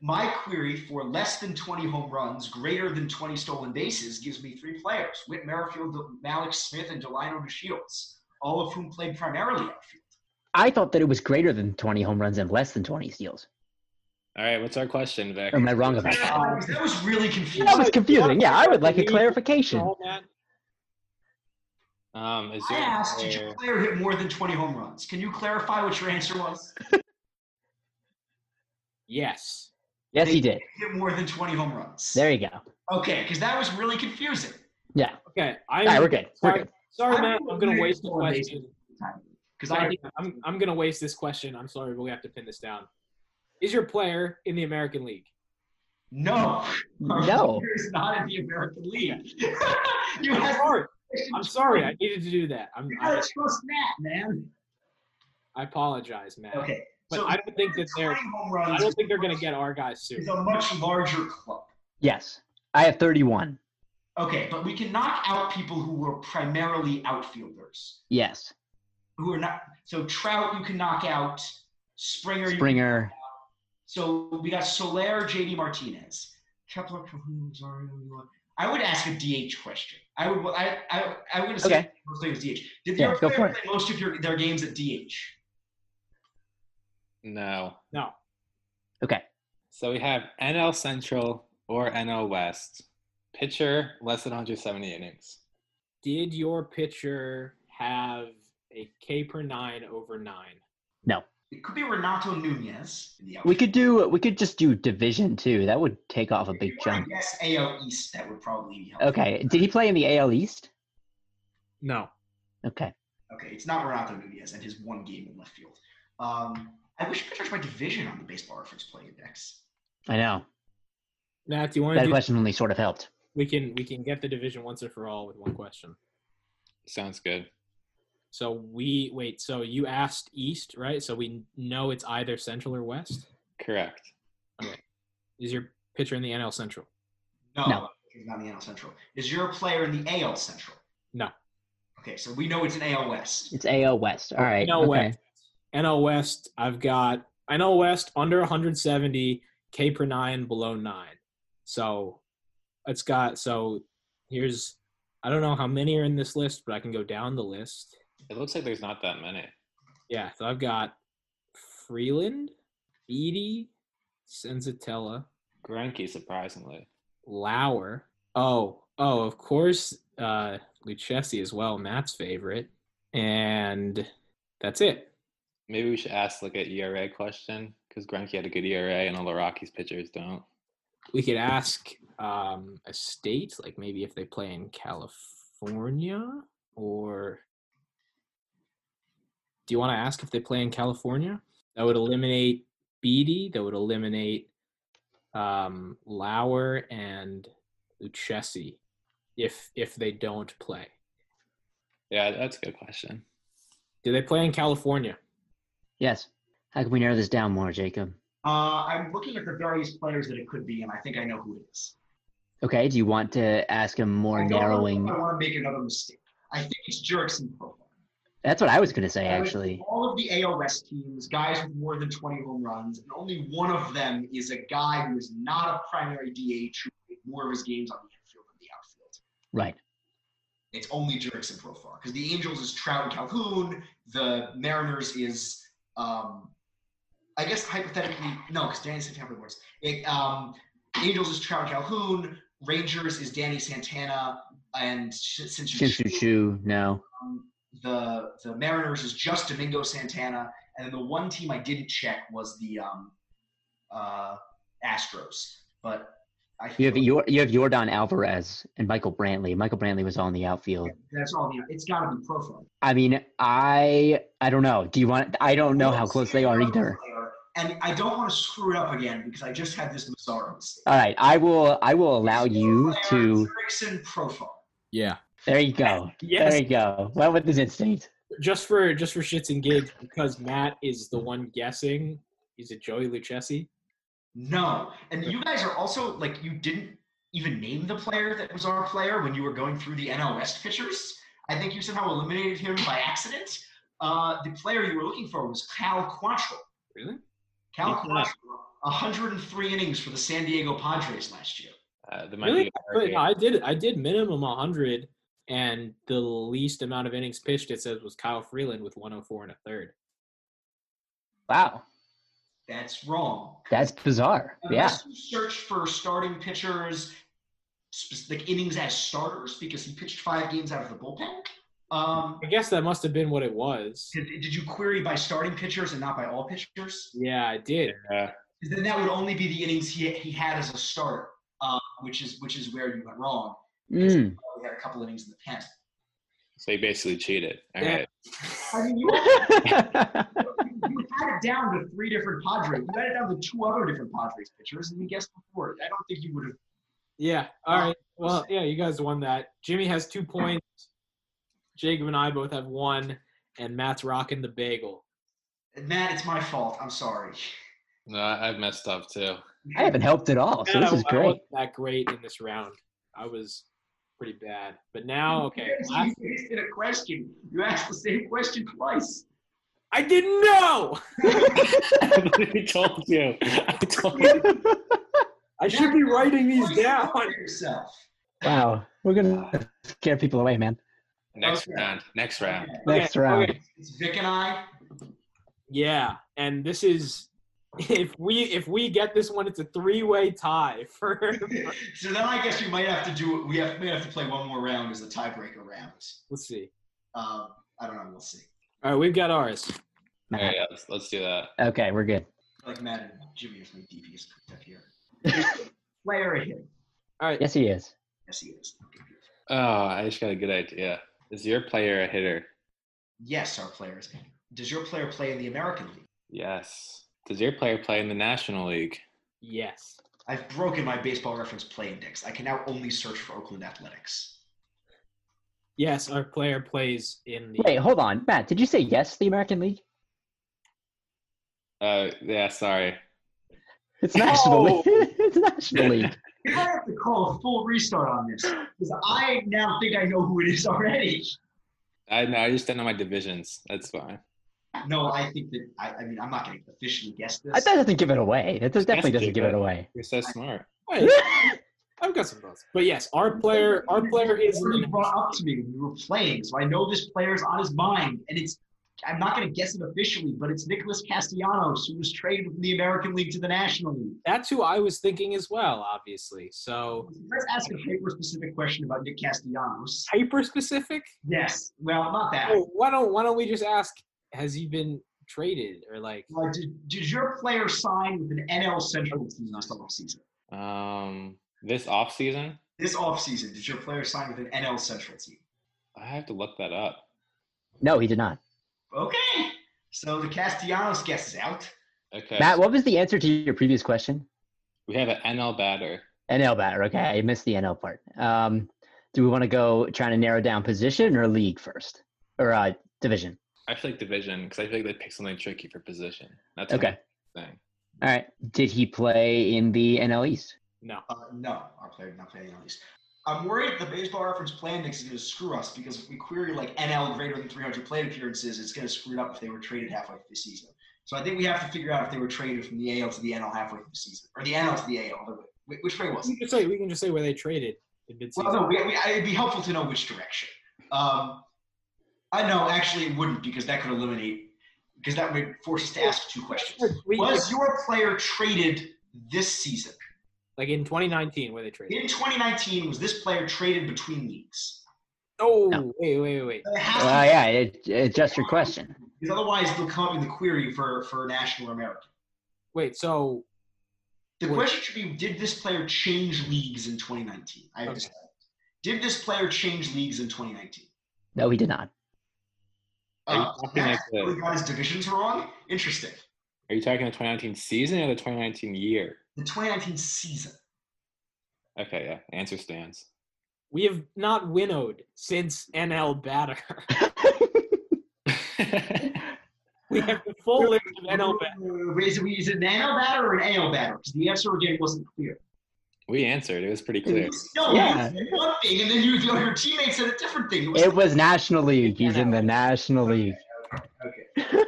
My query for less than 20 home runs, greater than 20 stolen bases, gives me three players: Whit Merrifield, Mallex Smith, and Delino DeShields, all of whom played primarily outfield. I thought that it was greater than 20 home runs and less than 20 steals. All right, what's our question, Vic? Or am I wrong about that? That was- that was really confusing. That was confusing. Yeah, I would like a clarification. All that. Um, is I your asked, did your player hit more than 20 home runs? Can you clarify what your answer was? Yes. Yes, They he did. Hit more than 20 home runs. There you go. Okay, because that was really confusing. Yeah. Okay, I. All right, we're good. We're Sorry, good. sorry, I Matt. would I'm gonna waste the with Four question. Because I Sorry, think Matt, I'm I'm gonna waste this question. I'm sorry, but we have to pin this down. Is your player in the American League? no, No. <laughs> He's not in the American League. <laughs> you I'm have sorry. I'm sorry. I needed to do that. I'm. You gotta trust Matt, man. I apologize, Matt. Okay, But so I don't think that they're. home runs I don't think they're gonna get our guys soon. It's a much larger club. Yes. I have 31. Okay, but we can knock out people who were primarily outfielders, Yes. who are not. So Trout, you can knock out. Springer. you- Springer. so we got Soler, JD Martinez, Kepler, Calhoun, Rosario. I would ask a DH question. I would. I. I. I would say Okay. mostly was DH. Did Yeah, your go player for it. play most of your their games at DH? No. No. Okay. So we have NL Central or NL West. Pitcher less than 170 innings. Did your pitcher have a K per nine over nine? It could be Renato Nunez We could do we could just do division too. That would take off a big you wanna chunk. Guess AL East. That would probably be helpful. Okay. Did he play in the AL East? No. Okay. Okay, it's not Renato Nunez and his one game in left field. Um, I wish I could search my division on the Baseball Reference Play Index. I know. Matt, do you want to That do? question only sort of helped. We can we can get the division once and for all with one question. Sounds good. So we wait. So you asked East, right? So we know it's either Central or West. Correct. Okay. Is your pitcher in the NL Central? No, No. he's not in the NL Central. Is your player in the AL Central? No. Okay, so we know it's an AL West. It's AL West. All right. NL okay. West. NL West. I've got NL West under 170, K per nine below nine. So it's got. So here's. I don't know how many are in this list, but I can go down the list. It looks like there's not that many. Yeah, so I've got Freeland, Beede, Senzatela, Greinke, surprisingly. Lauer. Oh, oh, of course, uh, Lucchesi as well, Matt's favorite. And that's it. Maybe we should ask like a ERA question because Greinke had a good ERA and all the Rockies pitchers don't. We could ask um, a state, like maybe if they play in California, or do you want to ask if they play in California? That would eliminate Beede. That would eliminate um, Lauer and Lucchesi if if they don't play. Yeah, that's a good question. Do they play in California? Yes. How can we narrow this down more, Jacob? Uh, I'm looking at the various players that it could be, and I think I know who it is. Okay. Do you want to ask him more I don't narrowing? I want to make another mistake. I think it's Jurickson Profar. That's what I was going to say, actually. All of the West teams, guys with more than 20 home runs, and only one of them is a guy who is not a primary DH who played more of his games on the infield than the outfield. Right. It's only Jurickson Profar because the Angels is Trout and Calhoun. The Mariners is, um, I guess hypothetically, no, because Danny Santana works. It, um, Angels is Trout and Calhoun. Rangers is Danny Santana and Shin-Soo Choo, no. um, the the Mariners is just Domingo Santana, and then the one team I didn't check was the um, uh, Astros. But I You have feel your you have Yordan Alvarez and Michael Brantley. Michael Brantley was on the outfield. that's all. The, it's got to be Profar. I mean, I I don't know. Do you want? I don't know how close they are either. And I don't want to screw it up again because I just had this bizarre mistake. All right, I will I will allow you to. Jurickson Profar. Yeah. There you go. Yes. There you go. Well, with his instinct. Just for just for shits and gigs, because Matt is the one guessing. Is it Joey Lucchesi. No, and you guys are also like you didn't even name the player that was our player when you were going through the NL West pitchers. I think you somehow eliminated him by accident. Uh, the player you were looking for was Cal Quantrill. Really? Cal Yeah. Quantrill, 103 innings for the San Diego Padres last year. Uh, there Really? be a I did I did minimum 100, and the least amount of innings pitched it says was Kyle Freeland with 104 and a third. Wow, That's wrong. that's bizarre. Yeah. You search for starting pitchers, like innings as starters, because he pitched five games out of the bullpen. Um, I guess that must have been what it was. did, did you query by starting pitchers and not by all pitchers? Yeah, I did. Yeah. 'Cause then that would only be the innings he, he had as a starter, uh, which is which is where you went wrong. Mm. We had a couple innings in the pen. So you basically cheated. All Yeah. right. <laughs> I mean, you, <laughs> you had it down to three different Padres. You had it down to two other different Padres pitchers, and we guessed before. I don't think you would have. Yeah. All right. Well, yeah, you guys won that. Jimmy has two points. Jacob and I both have one, and Matt's rocking the bagel. Matt, it's my fault. I'm sorry. No, I- I've messed up too. I haven't helped at all, so Matt, this is I- I great. that great in this round. I was pretty bad, but now okay. last- You wasted a question. You asked the same question twice. I didn't know. <laughs> I told you. I told you. I should be writing these down. Yourself. Wow, we're gonna scare people away, man. Next Okay. round. Next round. Okay. Next round. okay. It's Vic and I. Yeah, and this is <laughs> if we if we get this one, it's a three way tie <laughs> for. <laughs> so then I guess we might have to do. We have, may have to play one more round as a tiebreaker round. Let's see. Um, I don't know. We'll see. All right, we've got ours. All Matt. right, yeah, let's, let's do that. Okay, we're good. Like Matt and Jimmy is my devious up here. Player a hit. All right. Yes, he is. Yes, he is. Oh, I just got a good idea. Is your player a hitter? Yes, our players. Does your player play in the American League? Yes. Does your player play in the National League? Yes. I've broken my baseball reference play index. I can now only search for Oakland Athletics. Yes, our player plays in the. Wait, hold on, Matt. Did you say yes? The American League? Uh, yeah. Sorry. It's National Oh. League. <laughs> it's National League. <laughs> I have to call a full restart on this because I now think I know who it is already. I know. I just don't know my divisions. That's fine. No, I think that I, I mean I'm not going to officially guess this. I that doesn't give it away. It definitely doesn't give it away. You're so smart. Wait, <laughs> I've got some thoughts. But yes, our player, our player is in brought up to me when we were playing, so I know this player's on his mind, and it's. I'm not going to guess it officially, but it's Nicholas Castellanos, who was traded from the American League to the National League. That's who I was thinking as well, obviously. So Let's ask a hyper-specific question about Nick Castellanos. hyper specific. Yes, well, not that. Oh, why don't why don't we just ask? Has he been traded or like? Uh, did, did your player sign with an NL Central team this offseason? Um, this off season, This offseason, did your player sign with an NL Central team? I have to look that up. No, he did not. Okay. So the Castellanos guess is out. Okay. Matt, what was the answer to your previous question? we have an NL batter. NL batter. Okay, I missed the NL part. Um, do we want to go trying to narrow down position or league first, or uh, division? I feel like division because I feel like they pick something tricky for position. That's Okay. thing. All right. Did he play in the NL East? No. Uh, no, our player did not play in the NL East. I'm worried the baseball reference play index is going to screw us because if we query like NL greater than 300 plate appearances, it's going to screw it up if they were traded halfway through the season. So I think we have to figure out if they were traded from the AL to the NL halfway through the season, or the NL to the AL. Other way. Wh- Which way was We it? can just say we can just say where they traded. Well, no, we, we, it'd be helpful to know which direction. Um, I know, actually, it wouldn't because that could eliminate, because that would force us to ask two questions. Was your player traded this season? like in 2019 where they traded. In 2019, was this player traded between leagues? Oh, No. wait, wait, wait. It Uh, yeah, it, it's just your question. because otherwise they'll come up in the query for, for National or American. Wait, so The What- question should be: Did this player change leagues in 2019? I have Okay. decided. Did this player change leagues in 2019? No, he did not. Are you Uh, talking like the- really got his divisions wrong. Interesting. Are you talking the 2019 season or the 2019 year? The 2019 season. Okay, yeah. Answer stands. we have not winnowed since NL batter. <laughs> we have the full list of NL batter. Is it, is it an NL batter or an AL batter? Because the answer again wasn't clear. We answered. It was pretty clear. No, Yeah. one thing, and then you, your teammate said a different thing. It was It was National League. He's in the National League. okay.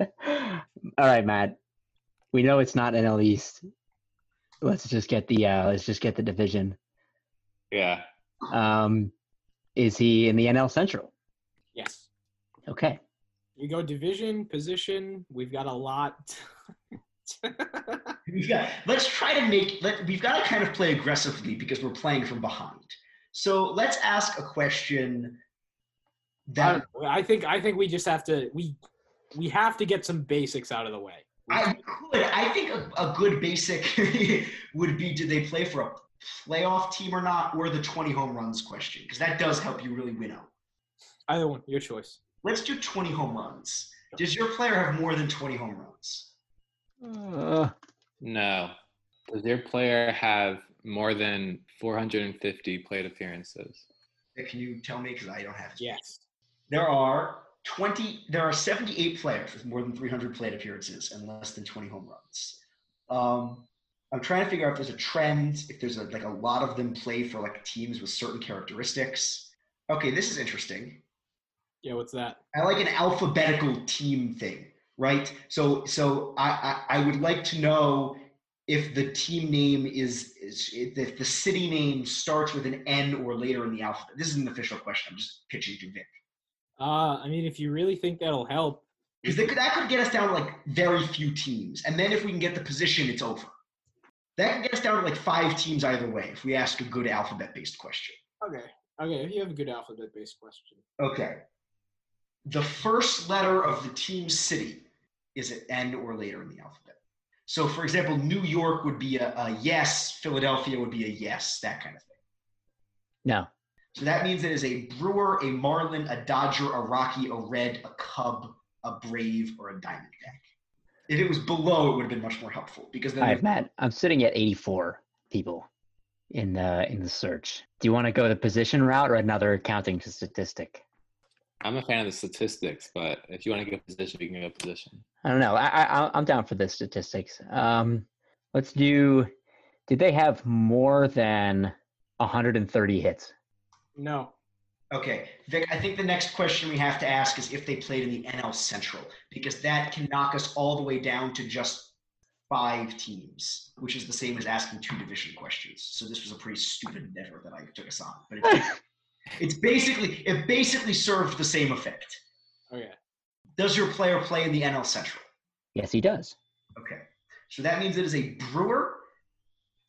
<laughs> All right, Matt. We know it's not NL East. Let's just get the uh, let's just get the division. Yeah. Um, is he in the NL Central? Yes. Okay. We go division, position. We've got a lot. <laughs> We've let's try to make. Let, we've got to kind of play aggressively because we're playing from behind. So let's ask a question I, that I think I think we just have to we we have to get some basics out of the way. I could. I think a, a good basic <laughs> would be do they play for a playoff team or not, or the 20 home runs question? Because that does help you really win out. Either one, your choice. Let's do 20 home runs. Does your player have more than 20 home runs? Uh, No. Does your player have more than 450 plate appearances? Can you tell me? Because I don't have. Yes. There are 20. There are 78 players with more than 300 plate appearances and less than 20 home runs. Um, I'm trying to figure out if there's a trend, if there's a, like a lot of them play for like teams with certain characteristics. Okay, this is interesting. Yeah, what's that? I like an alphabetical team thing, right? So, so I, I, I would like to know if the team name is, is if the city name starts with an N or later in the alphabet. This is an official question. I'm just pitching to Vic. Uh, I mean, if you really think that'll help, Because that could, that could get us down to like very few teams. And then if we can get the position, it's over. That could get us down to like five teams either way if we ask a good alphabet based question. okay, okay. If you have a good alphabet-based question, Okay. The first letter of the team city is it end or later in the alphabet? So, for example, New York would be a, a yes, Philadelphia would be a yes, that kind of thing. no. So that means it is a Brewer, a Marlin, a Dodger, a Rocky, a Red, a Cub, a Brave, or a Diamondback. If it was below, it would have been much more helpful because then All right, Matt. I'm sitting at 84 people in the in the search. Do you want to go the position route or another counting statistic? I'm a fan of the statistics, but if you want to go position, you can go position. I don't know. I, I I'm down for the statistics. Um, let's do. Did they have more than 130 hits? no. Okay, Vic, I think the next question we have to ask is if they played in the NL Central, because that can knock us all the way down to just five teams, which is the same as asking two division questions. So this was a pretty stupid endeavor that I took us on. But it's, <laughs> it's basically it basically served the same effect. Oh, okay. Does your player play in the NL Central? Yes, he does. Okay. So that means it is a Brewer,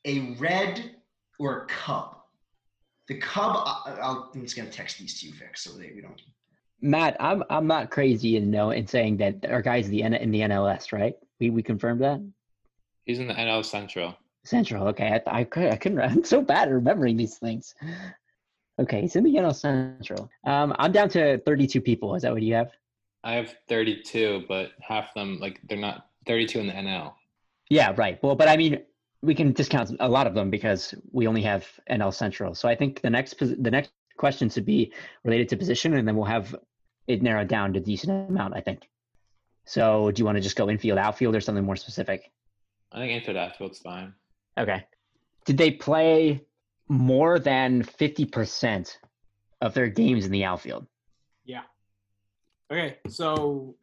a Red, or a Cub. The Cub, I- I'll, I'm just going to text these to you, Vic, so that we don't. Matt, I'm I'm not crazy in know in saying that our guys in the N, in the NLS, right? We we confirmed that. He's in the NL Central. Central. Okay, I I, could, I couldn't. <laughs> I'm so bad at remembering these things. Okay, the NL Central. Um, I'm down to 32 people. Is that what you have? I have 32, but half of them, like, they're not 32 in the NL. Yeah, right. Well, but I mean, we can discount a lot of them because we only have NL Central. So I think the next the next question should be related to position, and then we'll have it narrowed down to a decent amount. I think. So, do you want to just go infield, outfield, or something more specific? I think infield outfield's fine. Okay. Did they play more than 50% of their games in the outfield? Yeah. Okay. So,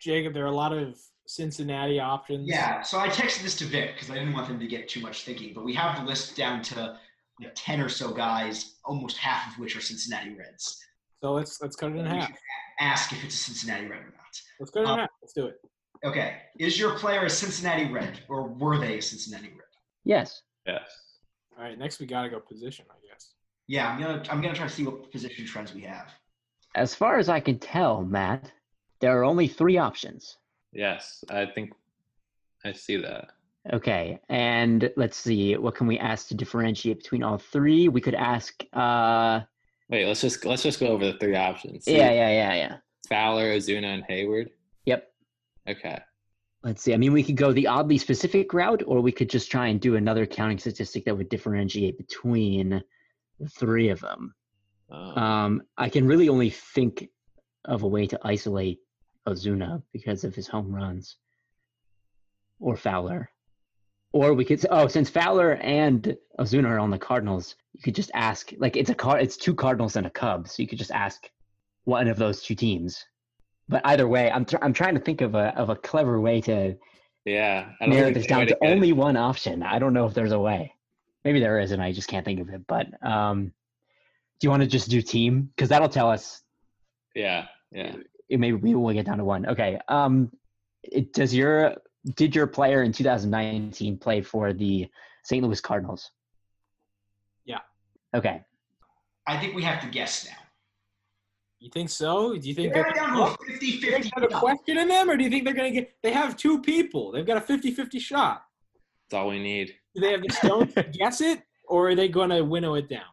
Jacob, there are a lot of Cincinnati options. Yeah, so I texted this to Vic because I didn't want him to get too much thinking, but we have the list down to you know, 10 or so guys, almost half of which are Cincinnati Reds. So let's let's cut it in We half. Ask if it's a Cincinnati Red or not. Let's cut it in Um, half. Let's do it. Okay, is your player a Cincinnati Red or were they a Cincinnati Red? Yes. Yes. All right. Next, we gotta go position, I guess. Yeah, I'm gonna I'm gonna try to see what position trends we have. As far as I can tell, Matt, there are only three options. Yes. I think I see that. Okay. And let's see, what can we ask to differentiate between all three? We could ask, uh, Wait, let's just let's just go over the three options. See, yeah, yeah, yeah, yeah. Fowler, Ozuna, and Heyward. Yep. Okay. Let's see. I mean, we could go the oddly specific route, or we could just try and do another counting statistic that would differentiate between the three of them. Um, Um, I can really only think of a way to isolate Ozuna because of his home runs, or Fowler, or we could. Oh, since Fowler and Ozuna are on the Cardinals, you could just ask. Like it's a car. It's two Cardinals and a Cub, so you could just ask one of those two teams. But either way, I'm tr- I'm trying to think of a of a clever way to yeah. I narrow this there's a way down to get it. only one option. I don't know if there's a way. Maybe there is, and I just can't think of it. But um, do you want to just do team? Because that'll tell us. Yeah. Yeah. it- Maybe we will get down to one. Okay. Um, it, does your did your player in 2019 play for the St. Louis Cardinals? Yeah. Okay. I think we have to guess now. You think so? Do you think They're they're down gonna 50 do you think 50 they have a question in them, or do you think they're gonna get? They have two people. They've got a 50-50 shot. That's all we need. Do they have the stones to <laughs> guess it, or are they going to winnow it down?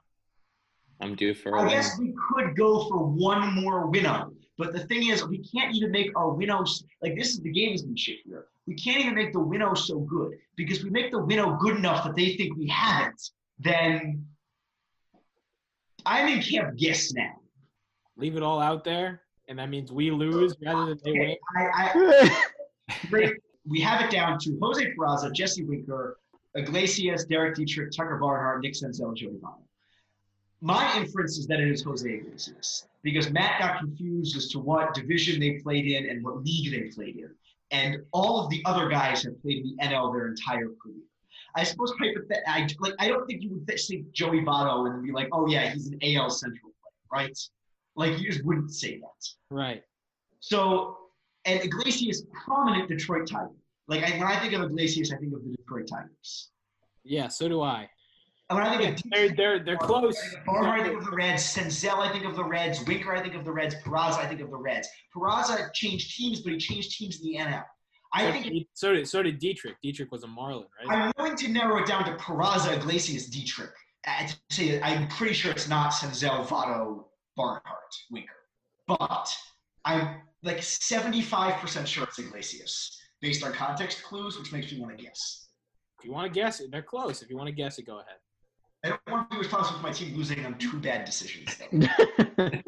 I'm due for a I win. guess we could go for one more winnow, but the thing is, we can't even make our winnows like this is the gamesmanship here. We can't even make the winnow so good because we make the winnow good enough that they think we have it, then I'm in camp guess now. Leave it all out there, and that means we lose rather than they win. I, I, <laughs> we have it down to Jose Peraza, Jesse Winker, Iglesias, Derek Dietrich, Tucker Barnhart, Nick Senzel, Joey Votto. My inference is that it is Jose Iglesias because Matt got confused as to what division they played in and what league they played in. And all of the other guys have played in the NL their entire career. I suppose hypothet- I, like, I don't think you would th- say Joey Votto and be like, oh, yeah, he's an AL Central player, right? Like, you just wouldn't say that. Right. So, and Iglesias, prominent Detroit Tiger. Like I, when I think of Iglesias, I think of the Detroit Tigers. Yeah, so do I. And when I think of They're they're they're close. Barnhart, I think of the Reds. Senzel, I think of the Reds. Winker, I think of the Reds. Peraza, I think of the Reds. Peraza changed teams, but he changed teams in the NL. I think so did so did Dietrich. Dietrich was a Marlin, right? I'm willing to narrow it down to Peraza, Iglesias, Dietrich. To say I'm pretty sure it's not Senzel, Votto, Barnhart, Winker, but I'm like 75% sure it's Iglesias based on context clues, which makes me want to guess. If you want to guess it, they're close. If you want to guess it, go ahead. I don't want to be responsible for my team losing on two bad decisions. Though. <laughs>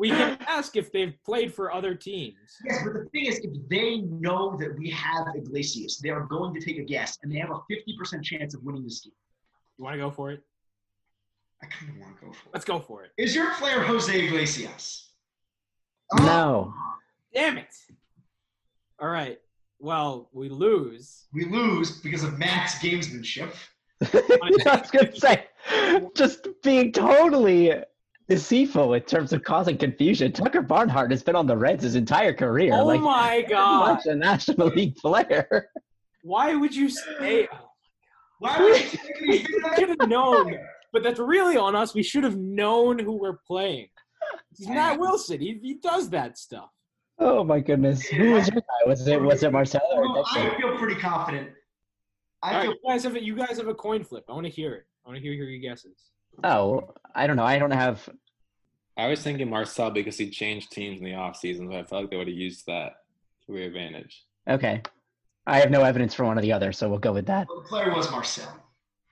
We can ask if they've played for other teams. yes, but the thing is, if they know that we have Iglesias, they are going to take a guess, and they have a 50% chance of winning this game. You want to go for it? I kind of want to go for it. Let's go for it. Is your player Jose Iglesias? no. Oh, damn it! All right. Well, we lose. We lose because of Matt's gamesmanship. <laughs> I was gonna say, just being totally deceitful in terms of causing confusion. Tucker Barnhart has been on the Reds his entire career. Oh like, my god! much a National League player. Why would you say? Oh Why would you think he's been We should have known, but that's really on us. We should have known who we're playing. He's Matt Wilson. He, he does that stuff. Oh my goodness. Who was your guy? Was it was it Marcelo or Well, I feel pretty confident. All I right, feel you guys have a, you guys have a coin flip. I want to hear it. I want to hear your guesses. Oh, I don't know. I don't have I was thinking Marcell because he changed teams in the offseason, but I felt like they would have used that to their advantage. okay. I have no evidence for one or the other, so we'll go with that. the player was Marcell.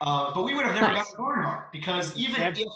Uh, but we would have never Nice. gotten Barnhart because even Yep. if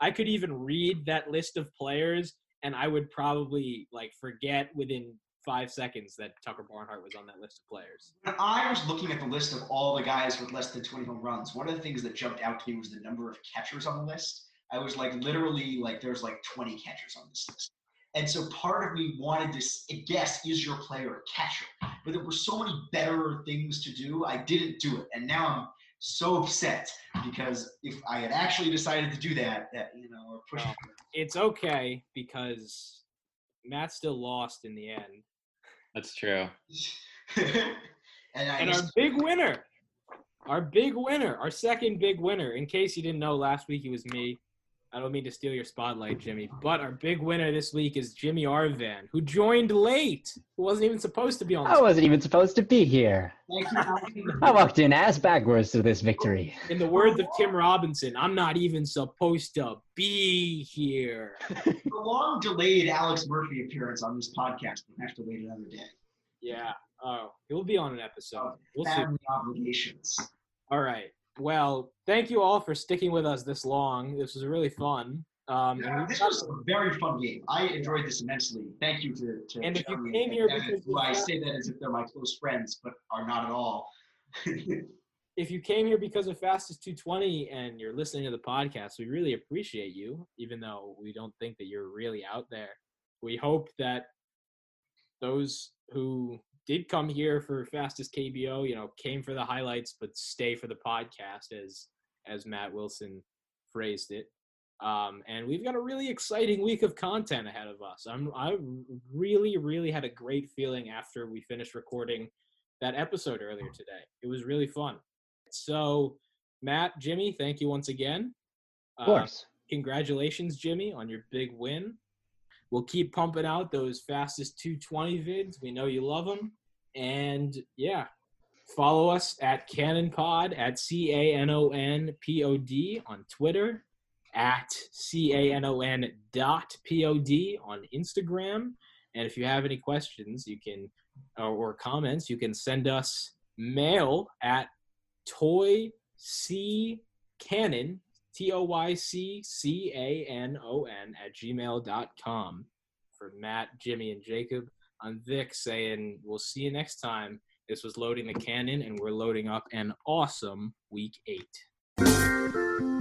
I could even read that list of players, and I would probably like forget within five seconds that Tucker Barnhart was on that list of players. when I was looking at the list of all the guys with less than 20 home runs, one of the things that jumped out to me was the number of catchers on the list. I was like, literally, like, there's like 20 catchers on this list. And so part of me wanted to guess, is your player a catcher? But there were so many better things to do, I didn't do it. And now I'm so upset because if I had actually decided to do that, that you know, or push Well, It's okay because Matt still lost in the end. That's true. <laughs> and I And our big winner, our big winner, our second big winner. In case you didn't know, last week it was me. I don't mean to steal your spotlight, Jimmy, but our big winner this week is Jimmy Arvan, who joined late, who wasn't even supposed to be on. I wasn't even supposed to be here. thank you, I walked in ass backwards to this victory. In the words of Tim Robinson, I'm not even supposed to be here. <laughs> the long delayed Alex Murphy appearance on this podcast will have to wait another day. Yeah. Oh, he'll be on an episode. We'll see. Family obligations. All right. Well, thank you all for sticking with us this long. This was really fun. Um, Yeah, this was a very fun game. I enjoyed this immensely. Thank you to, to And if you came here Evan, because I say that as if they're my close friends, but are not at all. <laughs> if you came here because of Fastest 220 and you're listening to the podcast, we really appreciate you, even though we don't think that you're really out there. We hope that those who did come here for Fastest KBO, you know, came for the highlights but stay for the podcast, as as Matt Wilson phrased it. Um, and we've got a really exciting week of content ahead of us. I'm I really really had a great feeling after we finished recording that episode earlier today. It was really fun. So, Matt, Jimmy, thank you once again. Of course. congratulations, Jimmy, on your big win. We'll keep pumping out those fastest 220 vids. We know you love them. And yeah, Follow us at Canon Pod at C A N O N P O D on Twitter, at C A N O N dot P O D on Instagram. And if you have any questions, you can or, or comments, you can send us mail at Toy C Canon T O Y C C A N O N at gmail.com. For Matt, Jimmy, and Jacob, I'm Vic saying we'll see you next time. This was Loading the Cannon, and we're loading up an awesome week eight.